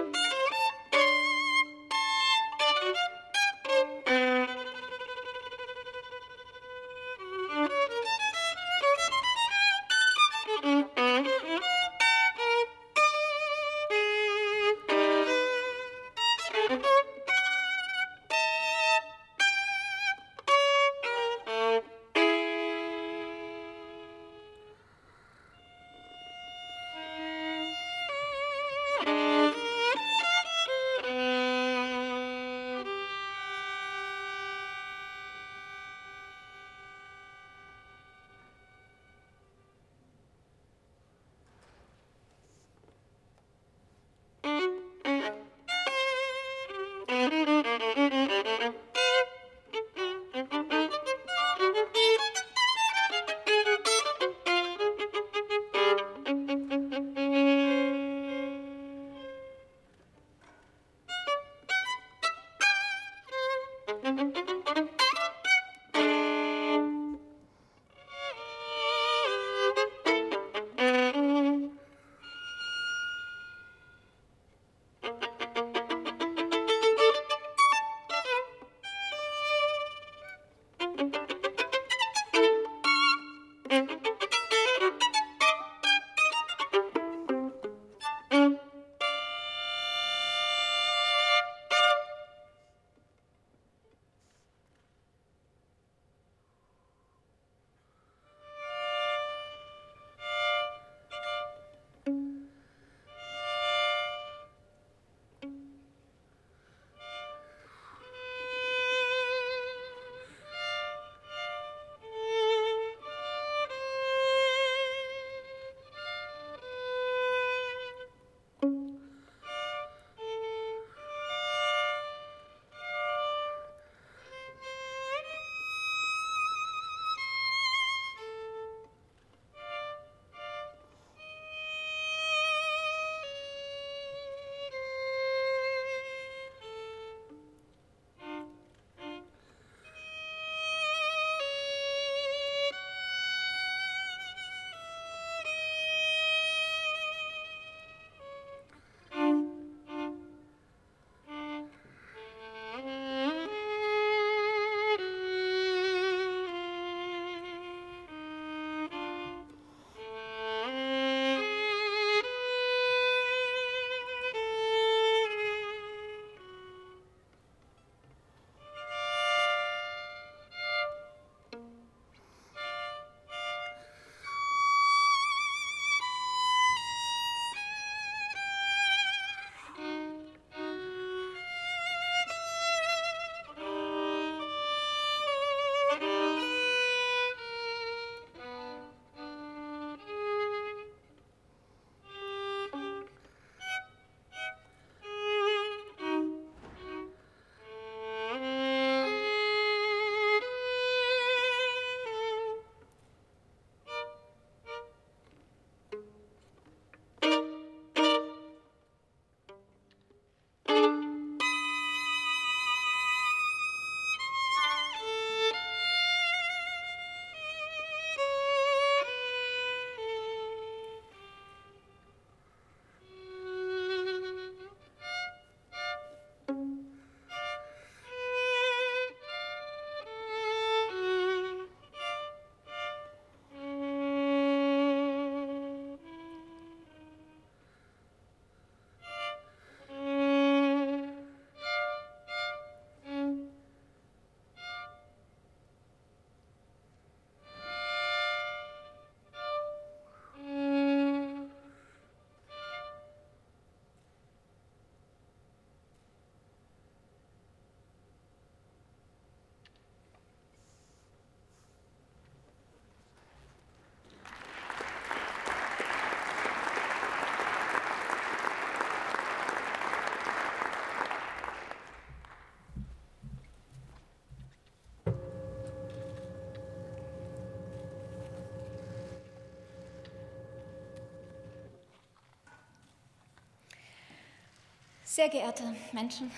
Sehr geehrte Menschen,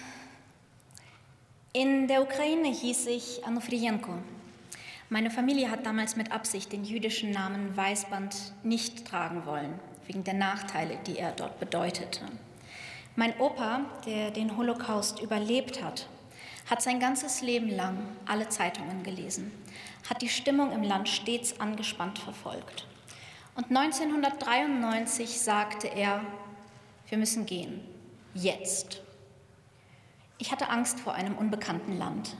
in der Ukraine hieß ich Anufrienko. Meine Familie hat damals mit Absicht den jüdischen Namen Weißband nicht tragen wollen, wegen der Nachteile, die er dort bedeutete. Mein Opa, der den Holocaust überlebt hat, hat sein ganzes Leben lang alle Zeitungen gelesen, hat die Stimmung im Land stets angespannt verfolgt. Und 1993 sagte er, wir müssen gehen, jetzt. Ich hatte Angst vor einem unbekannten Land.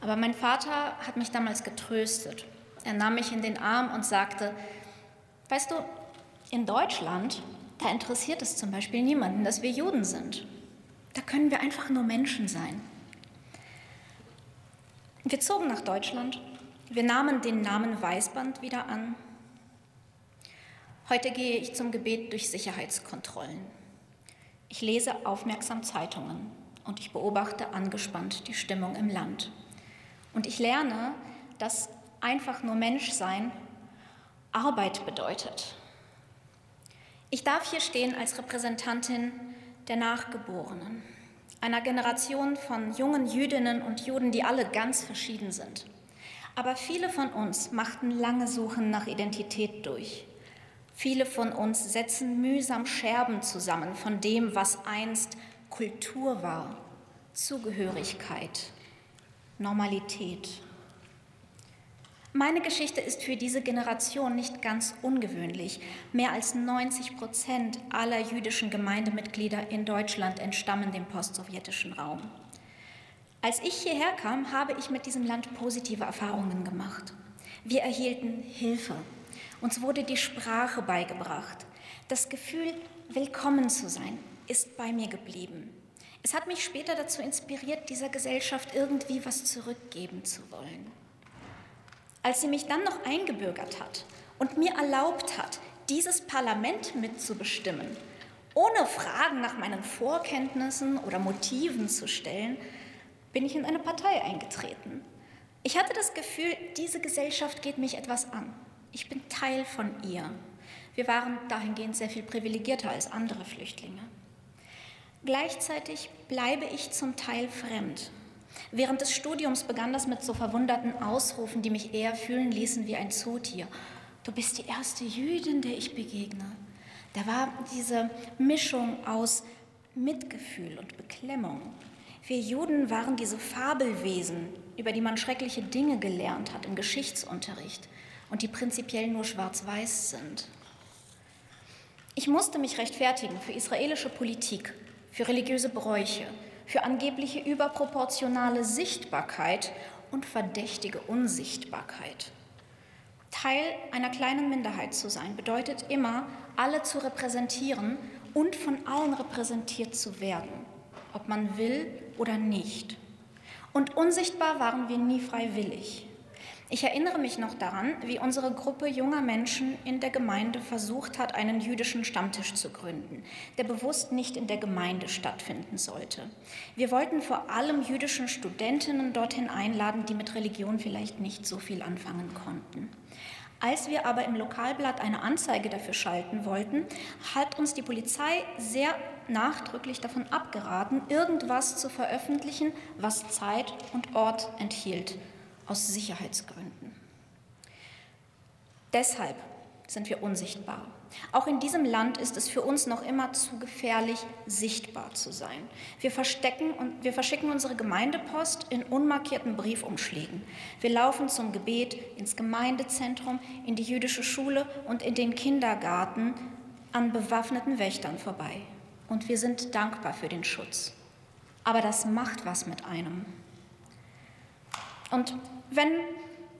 Aber mein Vater hat mich damals getröstet. Er nahm mich in den Arm und sagte, weißt du, in Deutschland, da interessiert es zum Beispiel niemanden, dass wir Juden sind. Da können wir einfach nur Menschen sein. Wir zogen nach Deutschland. Wir nahmen den Namen Weißband wieder an. Heute gehe ich zum Gebet durch Sicherheitskontrollen. Ich lese aufmerksam Zeitungen und ich beobachte angespannt die Stimmung im Land. Und ich lerne, dass einfach nur Menschsein Arbeit bedeutet. Ich darf hier stehen als Repräsentantin der Nachgeborenen einer Generation von jungen Jüdinnen und Juden, die alle ganz verschieden sind. Aber viele von uns machten lange Suchen nach Identität durch. Viele von uns setzen mühsam Scherben zusammen von dem, was einst Kultur war, Zugehörigkeit, Normalität. Meine Geschichte ist für diese Generation nicht ganz ungewöhnlich. Mehr als 90 Prozent aller jüdischen Gemeindemitglieder in Deutschland entstammen dem postsowjetischen Raum. Als ich hierher kam, habe ich mit diesem Land positive Erfahrungen gemacht. Wir erhielten Hilfe. Uns wurde die Sprache beigebracht. Das Gefühl, willkommen zu sein, ist bei mir geblieben. Es hat mich später dazu inspiriert, dieser Gesellschaft irgendwie was zurückgeben zu wollen. Als sie mich dann noch eingebürgert hat und mir erlaubt hat, dieses Parlament mitzubestimmen, ohne Fragen nach meinen Vorkenntnissen oder Motiven zu stellen, bin ich in eine Partei eingetreten. Ich hatte das Gefühl, diese Gesellschaft geht mich etwas an. Ich bin Teil von ihr. Wir waren dahingehend sehr viel privilegierter als andere Flüchtlinge. Gleichzeitig bleibe ich zum Teil fremd. Während des Studiums begann das mit so verwunderten Ausrufen, die mich eher fühlen ließen wie ein Zootier. Du bist die erste Jüdin, der ich begegne. Da war diese Mischung aus Mitgefühl und Beklemmung. Wir Juden waren diese Fabelwesen, über die man schreckliche Dinge gelernt hat im Geschichtsunterricht und die prinzipiell nur schwarz-weiß sind. Ich musste mich rechtfertigen für israelische Politik, für religiöse Bräuche, für angebliche überproportionale Sichtbarkeit und verdächtige Unsichtbarkeit. Teil einer kleinen Minderheit zu sein bedeutet immer, alle zu repräsentieren und von allen repräsentiert zu werden, ob man will oder nicht. Und unsichtbar waren wir nie freiwillig. Ich erinnere mich noch daran, wie unsere Gruppe junger Menschen in der Gemeinde versucht hat, einen jüdischen Stammtisch zu gründen, der bewusst nicht in der Gemeinde stattfinden sollte. Wir wollten vor allem jüdischen Studentinnen dorthin einladen, die mit Religion vielleicht nicht so viel anfangen konnten. Als wir aber im Lokalblatt eine Anzeige dafür schalten wollten, hat uns die Polizei sehr nachdrücklich davon abgeraten, irgendwas zu veröffentlichen, was Zeit und Ort enthielt aus Sicherheitsgründen. Deshalb sind wir unsichtbar. Auch in diesem Land ist es für uns noch immer zu gefährlich, sichtbar zu sein. Wir, verstecken und wir verschicken unsere Gemeindepost in unmarkierten Briefumschlägen. Wir laufen zum Gebet ins Gemeindezentrum, in die jüdische Schule und in den Kindergarten an bewaffneten Wächtern vorbei. Und wir sind dankbar für den Schutz. Aber das macht was mit einem. Und wenn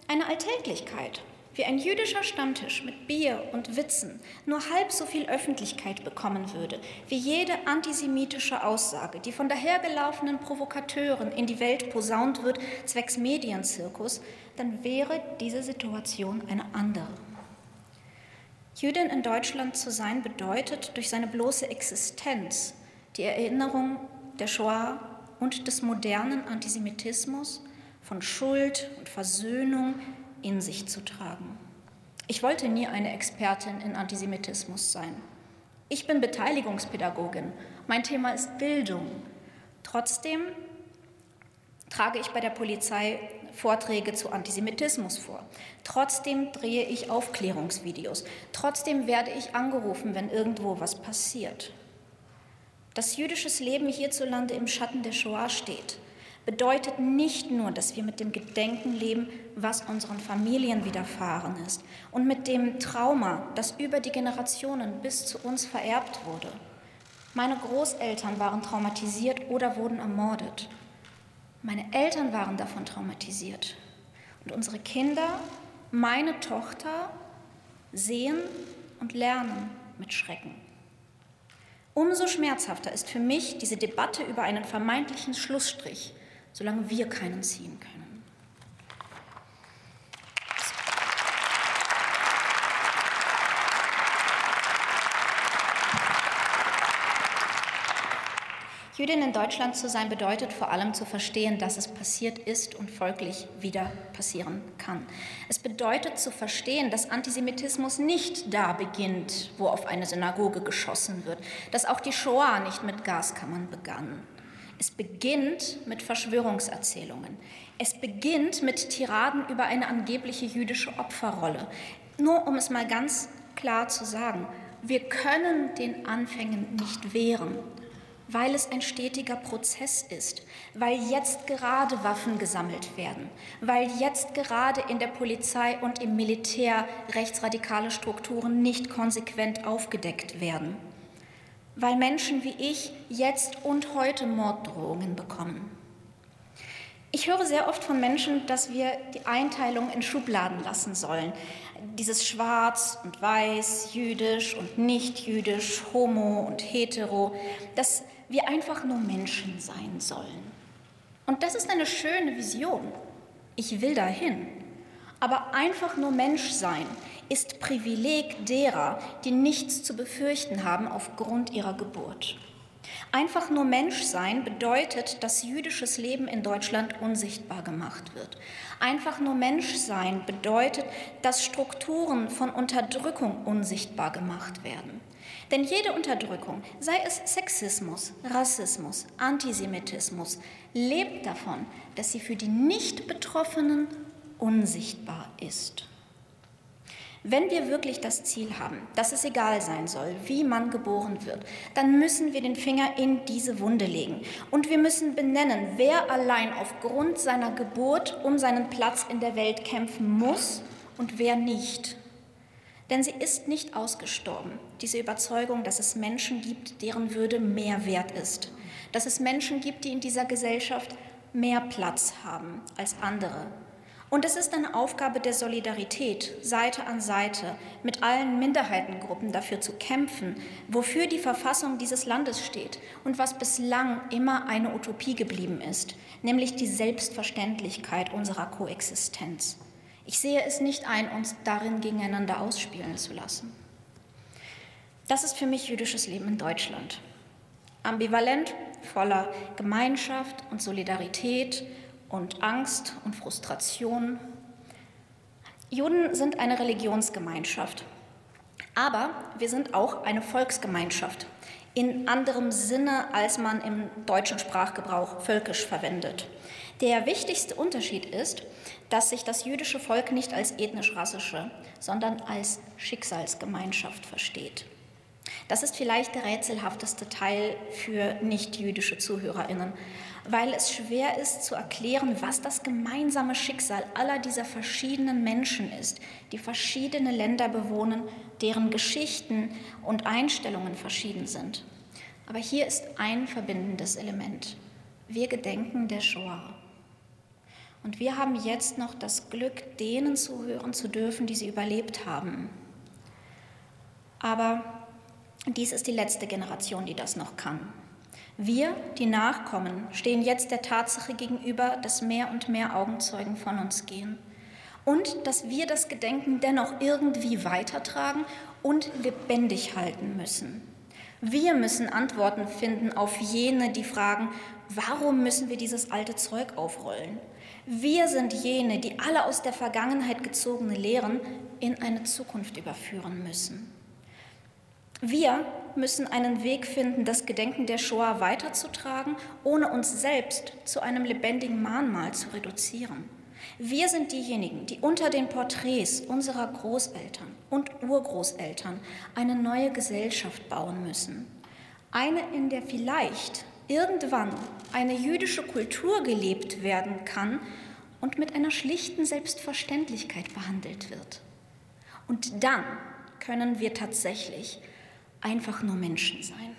eine Alltäglichkeit wie ein jüdischer Stammtisch mit Bier und Witzen nur halb so viel Öffentlichkeit bekommen würde wie jede antisemitische Aussage, die von dahergelaufenen Provokateuren in die Welt posaunt wird, zwecks Medienzirkus, dann wäre diese Situation eine andere. Jüdin in Deutschland zu sein bedeutet durch seine bloße Existenz die Erinnerung der Shoah und des modernen Antisemitismus von Schuld und Versöhnung in sich zu tragen. Ich wollte nie eine Expertin in Antisemitismus sein. Ich bin Beteiligungspädagogin. Mein Thema ist Bildung. Trotzdem trage ich bei der Polizei Vorträge zu Antisemitismus vor. Trotzdem drehe ich Aufklärungsvideos. Trotzdem werde ich angerufen, wenn irgendwo was passiert. Dass jüdisches Leben hierzulande im Schatten der Shoah steht, bedeutet nicht nur, dass wir mit dem Gedenken leben, was unseren Familien widerfahren ist und mit dem Trauma, das über die Generationen bis zu uns vererbt wurde. Meine Großeltern waren traumatisiert oder wurden ermordet. Meine Eltern waren davon traumatisiert. Und unsere Kinder, meine Tochter, sehen und lernen mit Schrecken. Umso schmerzhafter ist für mich diese Debatte über einen vermeintlichen Schlussstrich solange wir keinen ziehen können. Jüdin in Deutschland zu sein bedeutet vor allem zu verstehen, dass es passiert ist und folglich wieder passieren kann. Es bedeutet zu verstehen, dass Antisemitismus nicht da beginnt, wo auf eine Synagoge geschossen wird, dass auch die Shoah nicht mit Gaskammern begann. Es beginnt mit Verschwörungserzählungen. Es beginnt mit Tiraden über eine angebliche jüdische Opferrolle. Nur um es mal ganz klar zu sagen, wir können den Anfängen nicht wehren, weil es ein stetiger Prozess ist, weil jetzt gerade Waffen gesammelt werden, weil jetzt gerade in der Polizei und im Militär rechtsradikale Strukturen nicht konsequent aufgedeckt werden weil Menschen wie ich jetzt und heute Morddrohungen bekommen. Ich höre sehr oft von Menschen, dass wir die Einteilung in Schubladen lassen sollen. Dieses Schwarz und Weiß, Jüdisch und Nicht-Jüdisch, Homo und Hetero, dass wir einfach nur Menschen sein sollen. Und das ist eine schöne Vision. Ich will dahin. Aber einfach nur Mensch sein ist Privileg derer, die nichts zu befürchten haben aufgrund ihrer Geburt. Einfach nur Mensch sein bedeutet, dass jüdisches Leben in Deutschland unsichtbar gemacht wird. Einfach nur Mensch sein bedeutet, dass Strukturen von Unterdrückung unsichtbar gemacht werden. Denn jede Unterdrückung, sei es Sexismus, Rassismus, Antisemitismus, lebt davon, dass sie für die Nicht-Betroffenen unsichtbar ist. Wenn wir wirklich das Ziel haben, dass es egal sein soll, wie man geboren wird, dann müssen wir den Finger in diese Wunde legen. Und wir müssen benennen, wer allein aufgrund seiner Geburt um seinen Platz in der Welt kämpfen muss und wer nicht. Denn sie ist nicht ausgestorben, diese Überzeugung, dass es Menschen gibt, deren Würde mehr wert ist. Dass es Menschen gibt, die in dieser Gesellschaft mehr Platz haben als andere, und es ist eine Aufgabe der Solidarität, Seite an Seite mit allen Minderheitengruppen dafür zu kämpfen, wofür die Verfassung dieses Landes steht und was bislang immer eine Utopie geblieben ist, nämlich die Selbstverständlichkeit unserer Koexistenz. Ich sehe es nicht ein, uns darin gegeneinander ausspielen zu lassen. Das ist für mich jüdisches Leben in Deutschland. Ambivalent, voller Gemeinschaft und Solidarität und Angst und Frustration. Juden sind eine Religionsgemeinschaft, aber wir sind auch eine Volksgemeinschaft in anderem Sinne, als man im deutschen Sprachgebrauch völkisch verwendet. Der wichtigste Unterschied ist, dass sich das jüdische Volk nicht als ethnisch-rassische, sondern als Schicksalsgemeinschaft versteht. Das ist vielleicht der rätselhafteste Teil für nicht-jüdische Zuhörerinnen, weil es schwer ist zu erklären, was das gemeinsame Schicksal aller dieser verschiedenen Menschen ist, die verschiedene Länder bewohnen, deren Geschichten und Einstellungen verschieden sind. Aber hier ist ein verbindendes Element. Wir gedenken der Shoah. Und wir haben jetzt noch das Glück, denen zuhören zu dürfen, die sie überlebt haben. Aber dies ist die letzte Generation, die das noch kann. Wir, die Nachkommen, stehen jetzt der Tatsache gegenüber, dass mehr und mehr Augenzeugen von uns gehen und dass wir das Gedenken dennoch irgendwie weitertragen und lebendig halten müssen. Wir müssen Antworten finden auf jene, die fragen, warum müssen wir dieses alte Zeug aufrollen? Wir sind jene, die alle aus der Vergangenheit gezogene Lehren in eine Zukunft überführen müssen. Wir müssen einen Weg finden, das Gedenken der Shoah weiterzutragen, ohne uns selbst zu einem lebendigen Mahnmal zu reduzieren. Wir sind diejenigen, die unter den Porträts unserer Großeltern und Urgroßeltern eine neue Gesellschaft bauen müssen. Eine, in der vielleicht irgendwann eine jüdische Kultur gelebt werden kann und mit einer schlichten Selbstverständlichkeit behandelt wird. Und dann können wir tatsächlich einfach nur Menschen sein.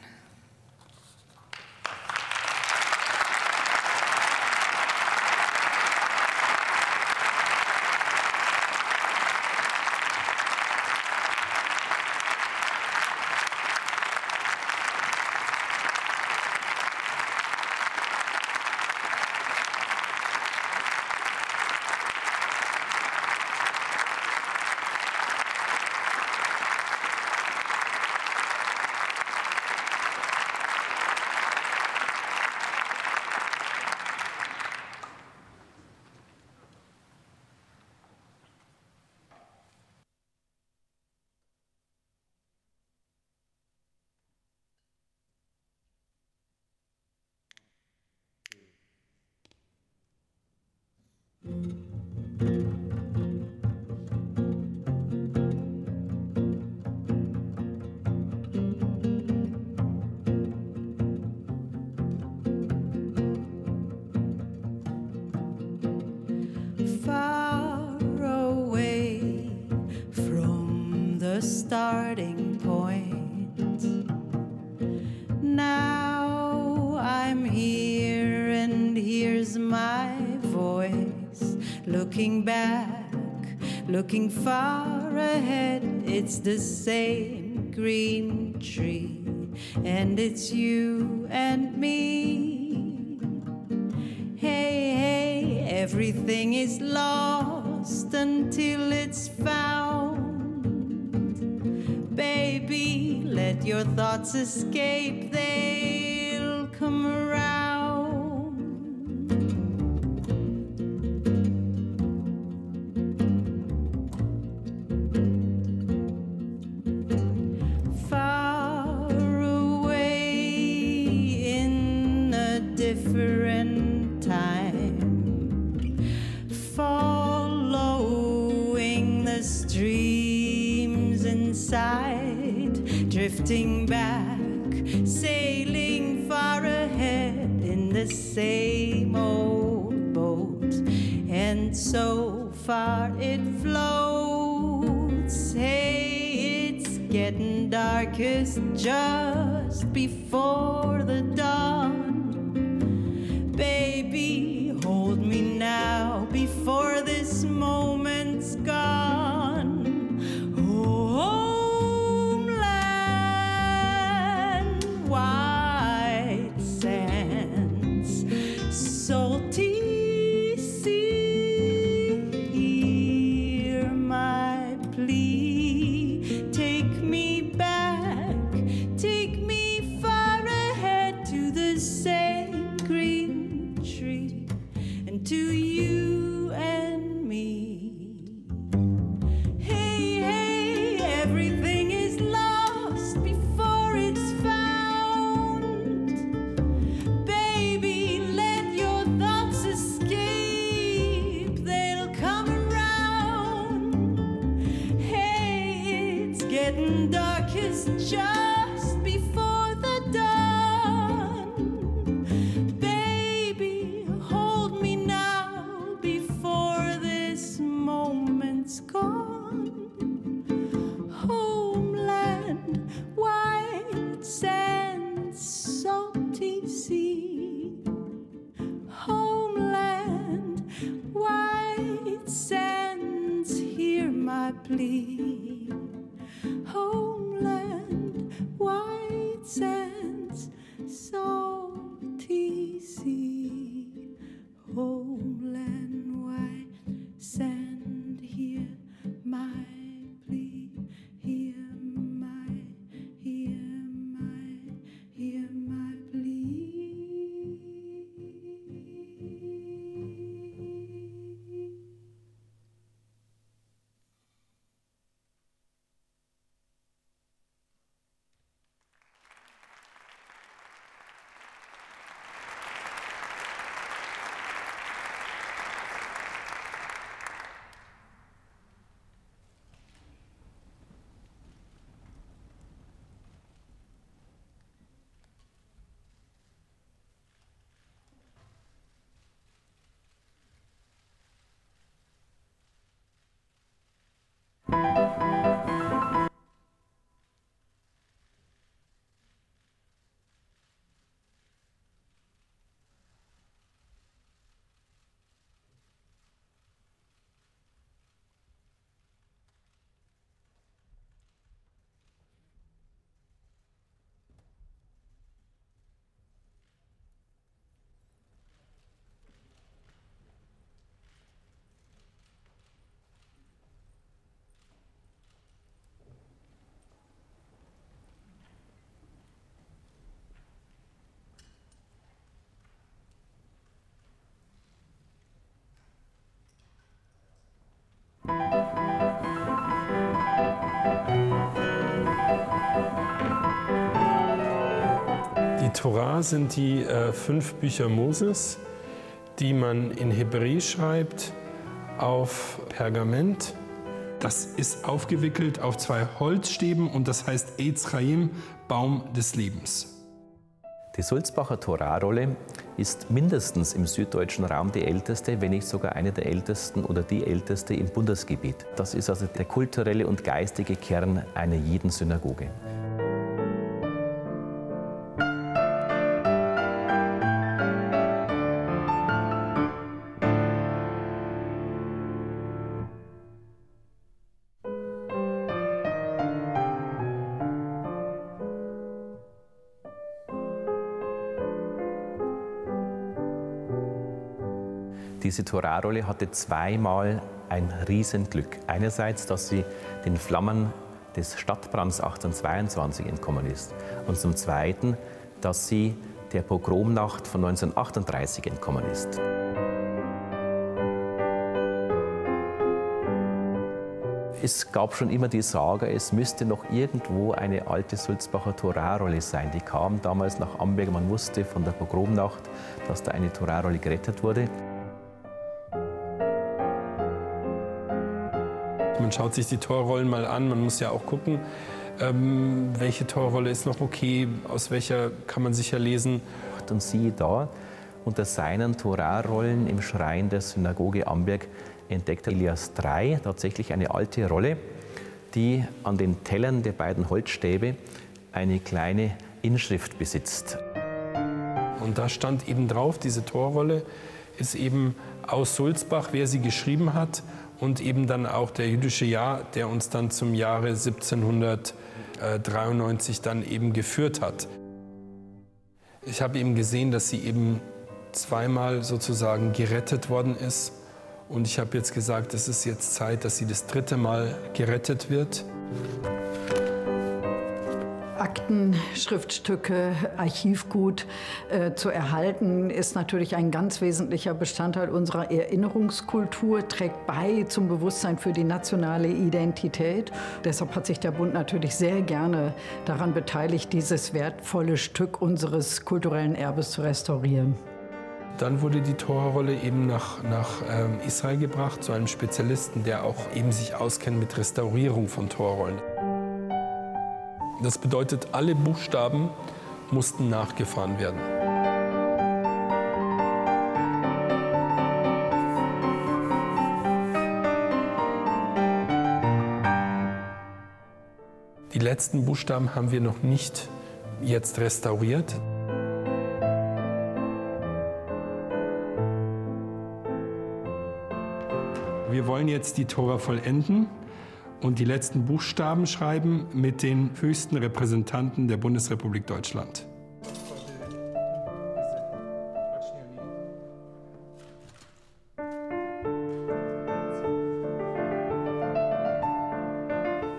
Looking far ahead, it's the same green tree, and it's you and me. Hey, hey, everything is lost until it's found. Baby, let your thoughts escape, Torah sind die äh, fünf Bücher Moses, die man in Hebräisch schreibt, auf Pergament. Das ist aufgewickelt auf zwei Holzstäben und das heißt Ezraim, Baum des Lebens. Die Sulzbacher Torahrolle ist mindestens im süddeutschen Raum die älteste, wenn nicht sogar eine der ältesten oder die älteste im Bundesgebiet. Das ist also der kulturelle und geistige Kern einer jeden Synagoge. Diese Torahrolle hatte zweimal ein Riesenglück. Einerseits, dass sie den Flammen des Stadtbrands 1822 entkommen ist. Und zum Zweiten, dass sie der Pogromnacht von 1938 entkommen ist. Es gab schon immer die Sage, es müsste noch irgendwo eine alte Sulzbacher Torahrolle sein. Die kam damals nach Amberg. Man wusste von der Pogromnacht, dass da eine Torahrolle gerettet wurde. Man schaut sich die Torrollen mal an. Man muss ja auch gucken, ähm, welche Torrolle ist noch okay, aus welcher kann man sicher lesen. Und siehe da, unter seinen Torarollen im Schrein der Synagoge Amberg entdeckte Elias III tatsächlich eine alte Rolle, die an den Tellern der beiden Holzstäbe eine kleine Inschrift besitzt. Und da stand eben drauf, diese Torrolle ist eben aus Sulzbach, wer sie geschrieben hat und eben dann auch der jüdische Jahr, der uns dann zum Jahre 1793 dann eben geführt hat. Ich habe eben gesehen, dass sie eben zweimal sozusagen gerettet worden ist. Und ich habe jetzt gesagt, es ist jetzt Zeit, dass sie das dritte Mal gerettet wird. Akten, Schriftstücke, Archivgut äh, zu erhalten, ist natürlich ein ganz wesentlicher Bestandteil unserer Erinnerungskultur, trägt bei zum Bewusstsein für die nationale Identität. Deshalb hat sich der Bund natürlich sehr gerne daran beteiligt, dieses wertvolle Stück unseres kulturellen Erbes zu restaurieren. Dann wurde die Torahrolle eben nach, nach ähm, Israel gebracht, zu einem Spezialisten, der auch eben sich auskennt mit Restaurierung von Torrollen. Das bedeutet, alle Buchstaben mussten nachgefahren werden. Die letzten Buchstaben haben wir noch nicht jetzt restauriert. Wir wollen jetzt die Tora vollenden und die letzten Buchstaben schreiben mit den höchsten Repräsentanten der Bundesrepublik Deutschland.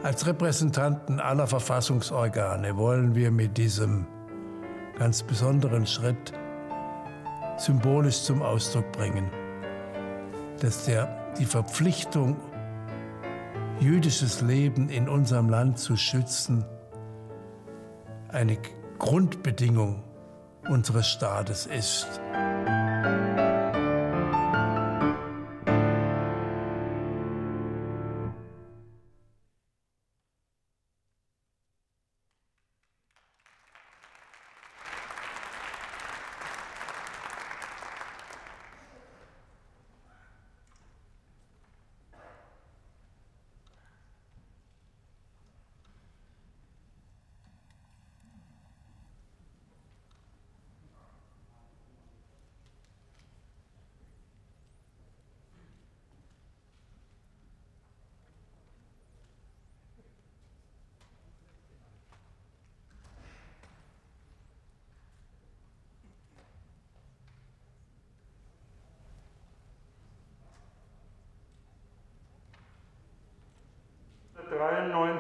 Als Repräsentanten aller Verfassungsorgane wollen wir mit diesem ganz besonderen Schritt symbolisch zum Ausdruck bringen, dass der, die Verpflichtung jüdisches Leben in unserem Land zu schützen, eine Grundbedingung unseres Staates ist.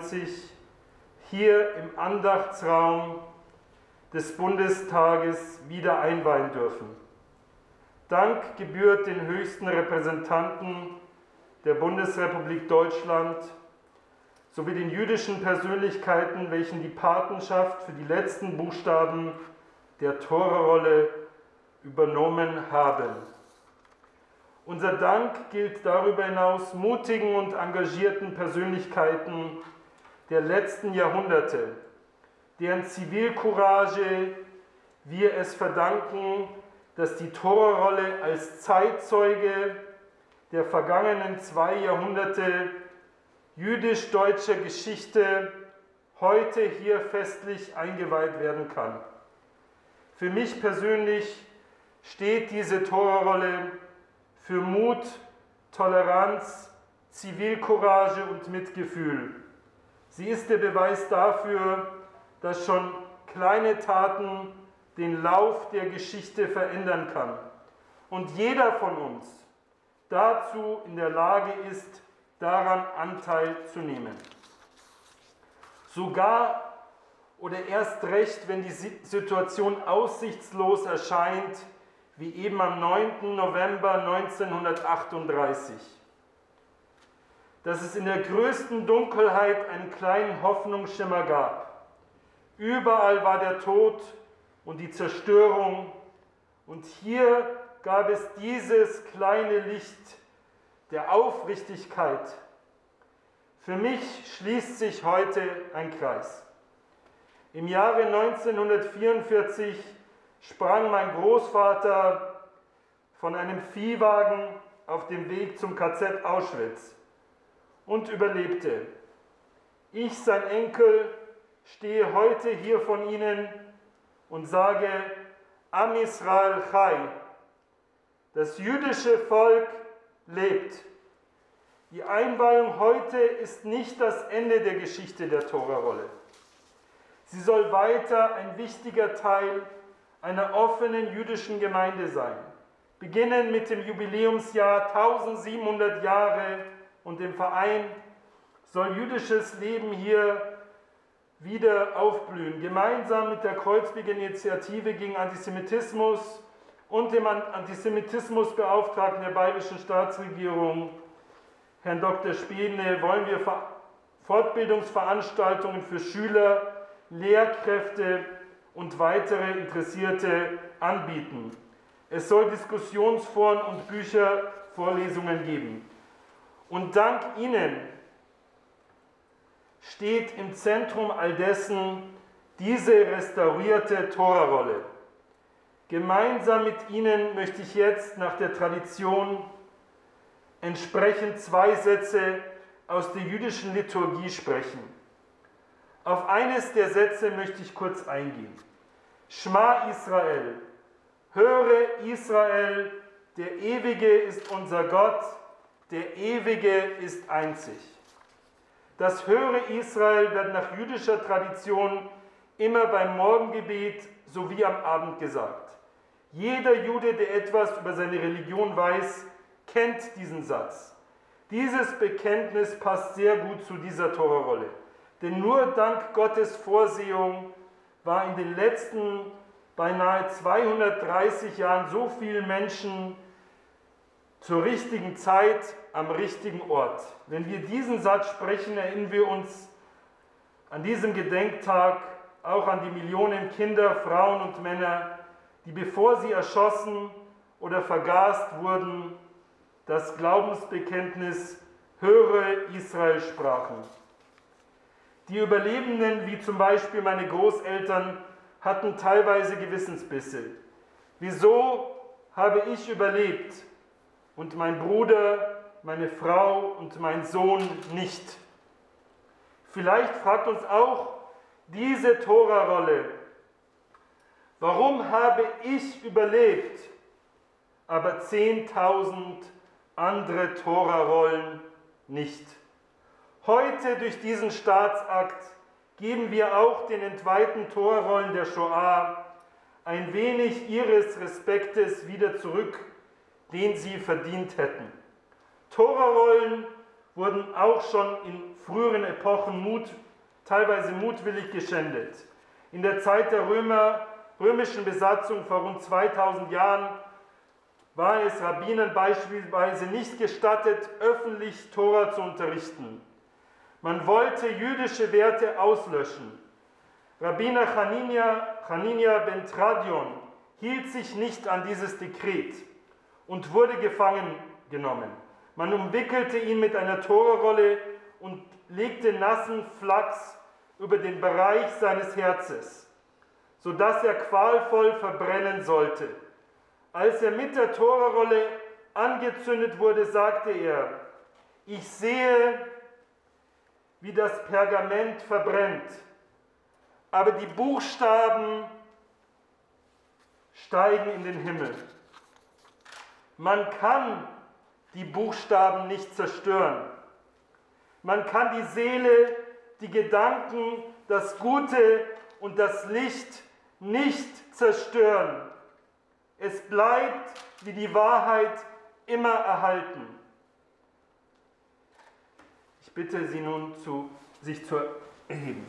1993 hier im Andachtsraum des Bundestages wieder einweihen dürfen. Dank gebührt den höchsten Repräsentanten der Bundesrepublik Deutschland, sowie den jüdischen Persönlichkeiten, welchen die Patenschaft für die letzten Buchstaben der Torrolle übernommen haben. Unser Dank gilt darüber hinaus mutigen und engagierten Persönlichkeiten der letzten Jahrhunderte, deren Zivilcourage wir es verdanken, dass die Torrolle als Zeitzeuge der vergangenen zwei Jahrhunderte jüdisch-deutscher Geschichte heute hier festlich eingeweiht werden kann. Für mich persönlich steht diese Torrolle für Mut, Toleranz, Zivilcourage und Mitgefühl. Sie ist der Beweis dafür, dass schon kleine Taten den Lauf der Geschichte verändern kann und jeder von uns dazu in der Lage ist, daran Anteil zu nehmen. Sogar oder erst recht, wenn die Situation aussichtslos erscheint, wie eben am 9. November 1938. Dass es in der größten Dunkelheit einen kleinen Hoffnungsschimmer gab. Überall war der Tod und die Zerstörung. Und hier gab es dieses kleine Licht der Aufrichtigkeit. Für mich schließt sich heute ein Kreis. Im Jahre 1944 sprang mein Großvater von einem Viehwagen auf dem Weg zum KZ Auschwitz und überlebte. Ich, sein Enkel, stehe heute hier von Ihnen und sage, Am Israel Chai, das jüdische Volk lebt. Die Einweihung heute ist nicht das Ende der Geschichte der Torarolle. Sie soll weiter ein wichtiger Teil einer offenen jüdischen Gemeinde sein. Beginnen mit dem Jubiläumsjahr 1700 Jahre und dem Verein soll jüdisches Leben hier wieder aufblühen. Gemeinsam mit der Kreuzweg-Initiative gegen Antisemitismus und dem Antisemitismusbeauftragten der bayerischen Staatsregierung, Herrn Dr. Spedne, wollen wir Fortbildungsveranstaltungen für Schüler, Lehrkräfte und weitere Interessierte anbieten. Es soll Diskussionsforen und Büchervorlesungen geben. Und dank Ihnen steht im Zentrum all dessen diese restaurierte Torarolle. Gemeinsam mit Ihnen möchte ich jetzt nach der Tradition entsprechend zwei Sätze aus der jüdischen Liturgie sprechen. Auf eines der Sätze möchte ich kurz eingehen. Schma Israel, höre Israel, der Ewige ist unser Gott, der Ewige ist einzig. Das höre Israel wird nach jüdischer Tradition immer beim Morgengebet sowie am Abend gesagt. Jeder Jude, der etwas über seine Religion weiß, kennt diesen Satz. Dieses Bekenntnis passt sehr gut zu dieser Torahrolle. Denn nur dank Gottes Vorsehung war in den letzten beinahe 230 Jahren so vielen Menschen zur richtigen Zeit am richtigen Ort. Wenn wir diesen Satz sprechen, erinnern wir uns an diesem Gedenktag auch an die Millionen Kinder, Frauen und Männer, die bevor sie erschossen oder vergast wurden, das Glaubensbekenntnis Höre Israel sprachen. Die Überlebenden, wie zum Beispiel meine Großeltern, hatten teilweise Gewissensbisse. Wieso habe ich überlebt und mein Bruder, meine Frau und mein Sohn nicht? Vielleicht fragt uns auch diese Tora-Rolle, Warum habe ich überlebt, aber 10.000 andere Tora-Rollen nicht? Heute durch diesen Staatsakt geben wir auch den entweihten Torrollen der Shoah ein wenig ihres Respektes wieder zurück, den sie verdient hätten. Torarollen wurden auch schon in früheren Epochen mut, teilweise mutwillig geschändet. In der Zeit der Römer römischen Besatzung vor rund 2000 Jahren war es Rabbinern beispielsweise nicht gestattet, öffentlich Tora zu unterrichten. Man wollte jüdische Werte auslöschen. Rabbiner Chanina, Chanina ben Tradion hielt sich nicht an dieses Dekret und wurde gefangen genommen. Man umwickelte ihn mit einer Torrolle und legte nassen Flachs über den Bereich seines Herzes, sodass er qualvoll verbrennen sollte. Als er mit der Torrolle angezündet wurde, sagte er, ich sehe, wie das Pergament verbrennt, aber die Buchstaben steigen in den Himmel. Man kann die Buchstaben nicht zerstören. Man kann die Seele, die Gedanken, das Gute und das Licht nicht zerstören. Es bleibt wie die Wahrheit immer erhalten. Ich bitte Sie nun, zu, sich zu erheben.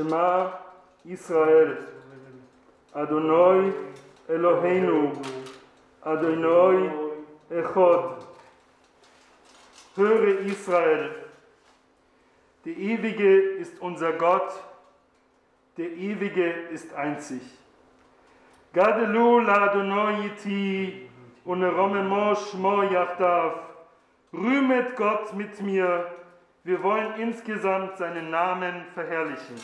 Shema Israel, Adonai Eloheinu, Adonai Echod. Höre Israel, der Ewige ist unser Gott, der Ewige ist einzig. Gadelu Adonai iti uneromemo shmo yachdav. Rühmet Gott mit mir, wir wollen insgesamt seinen Namen verherrlichen.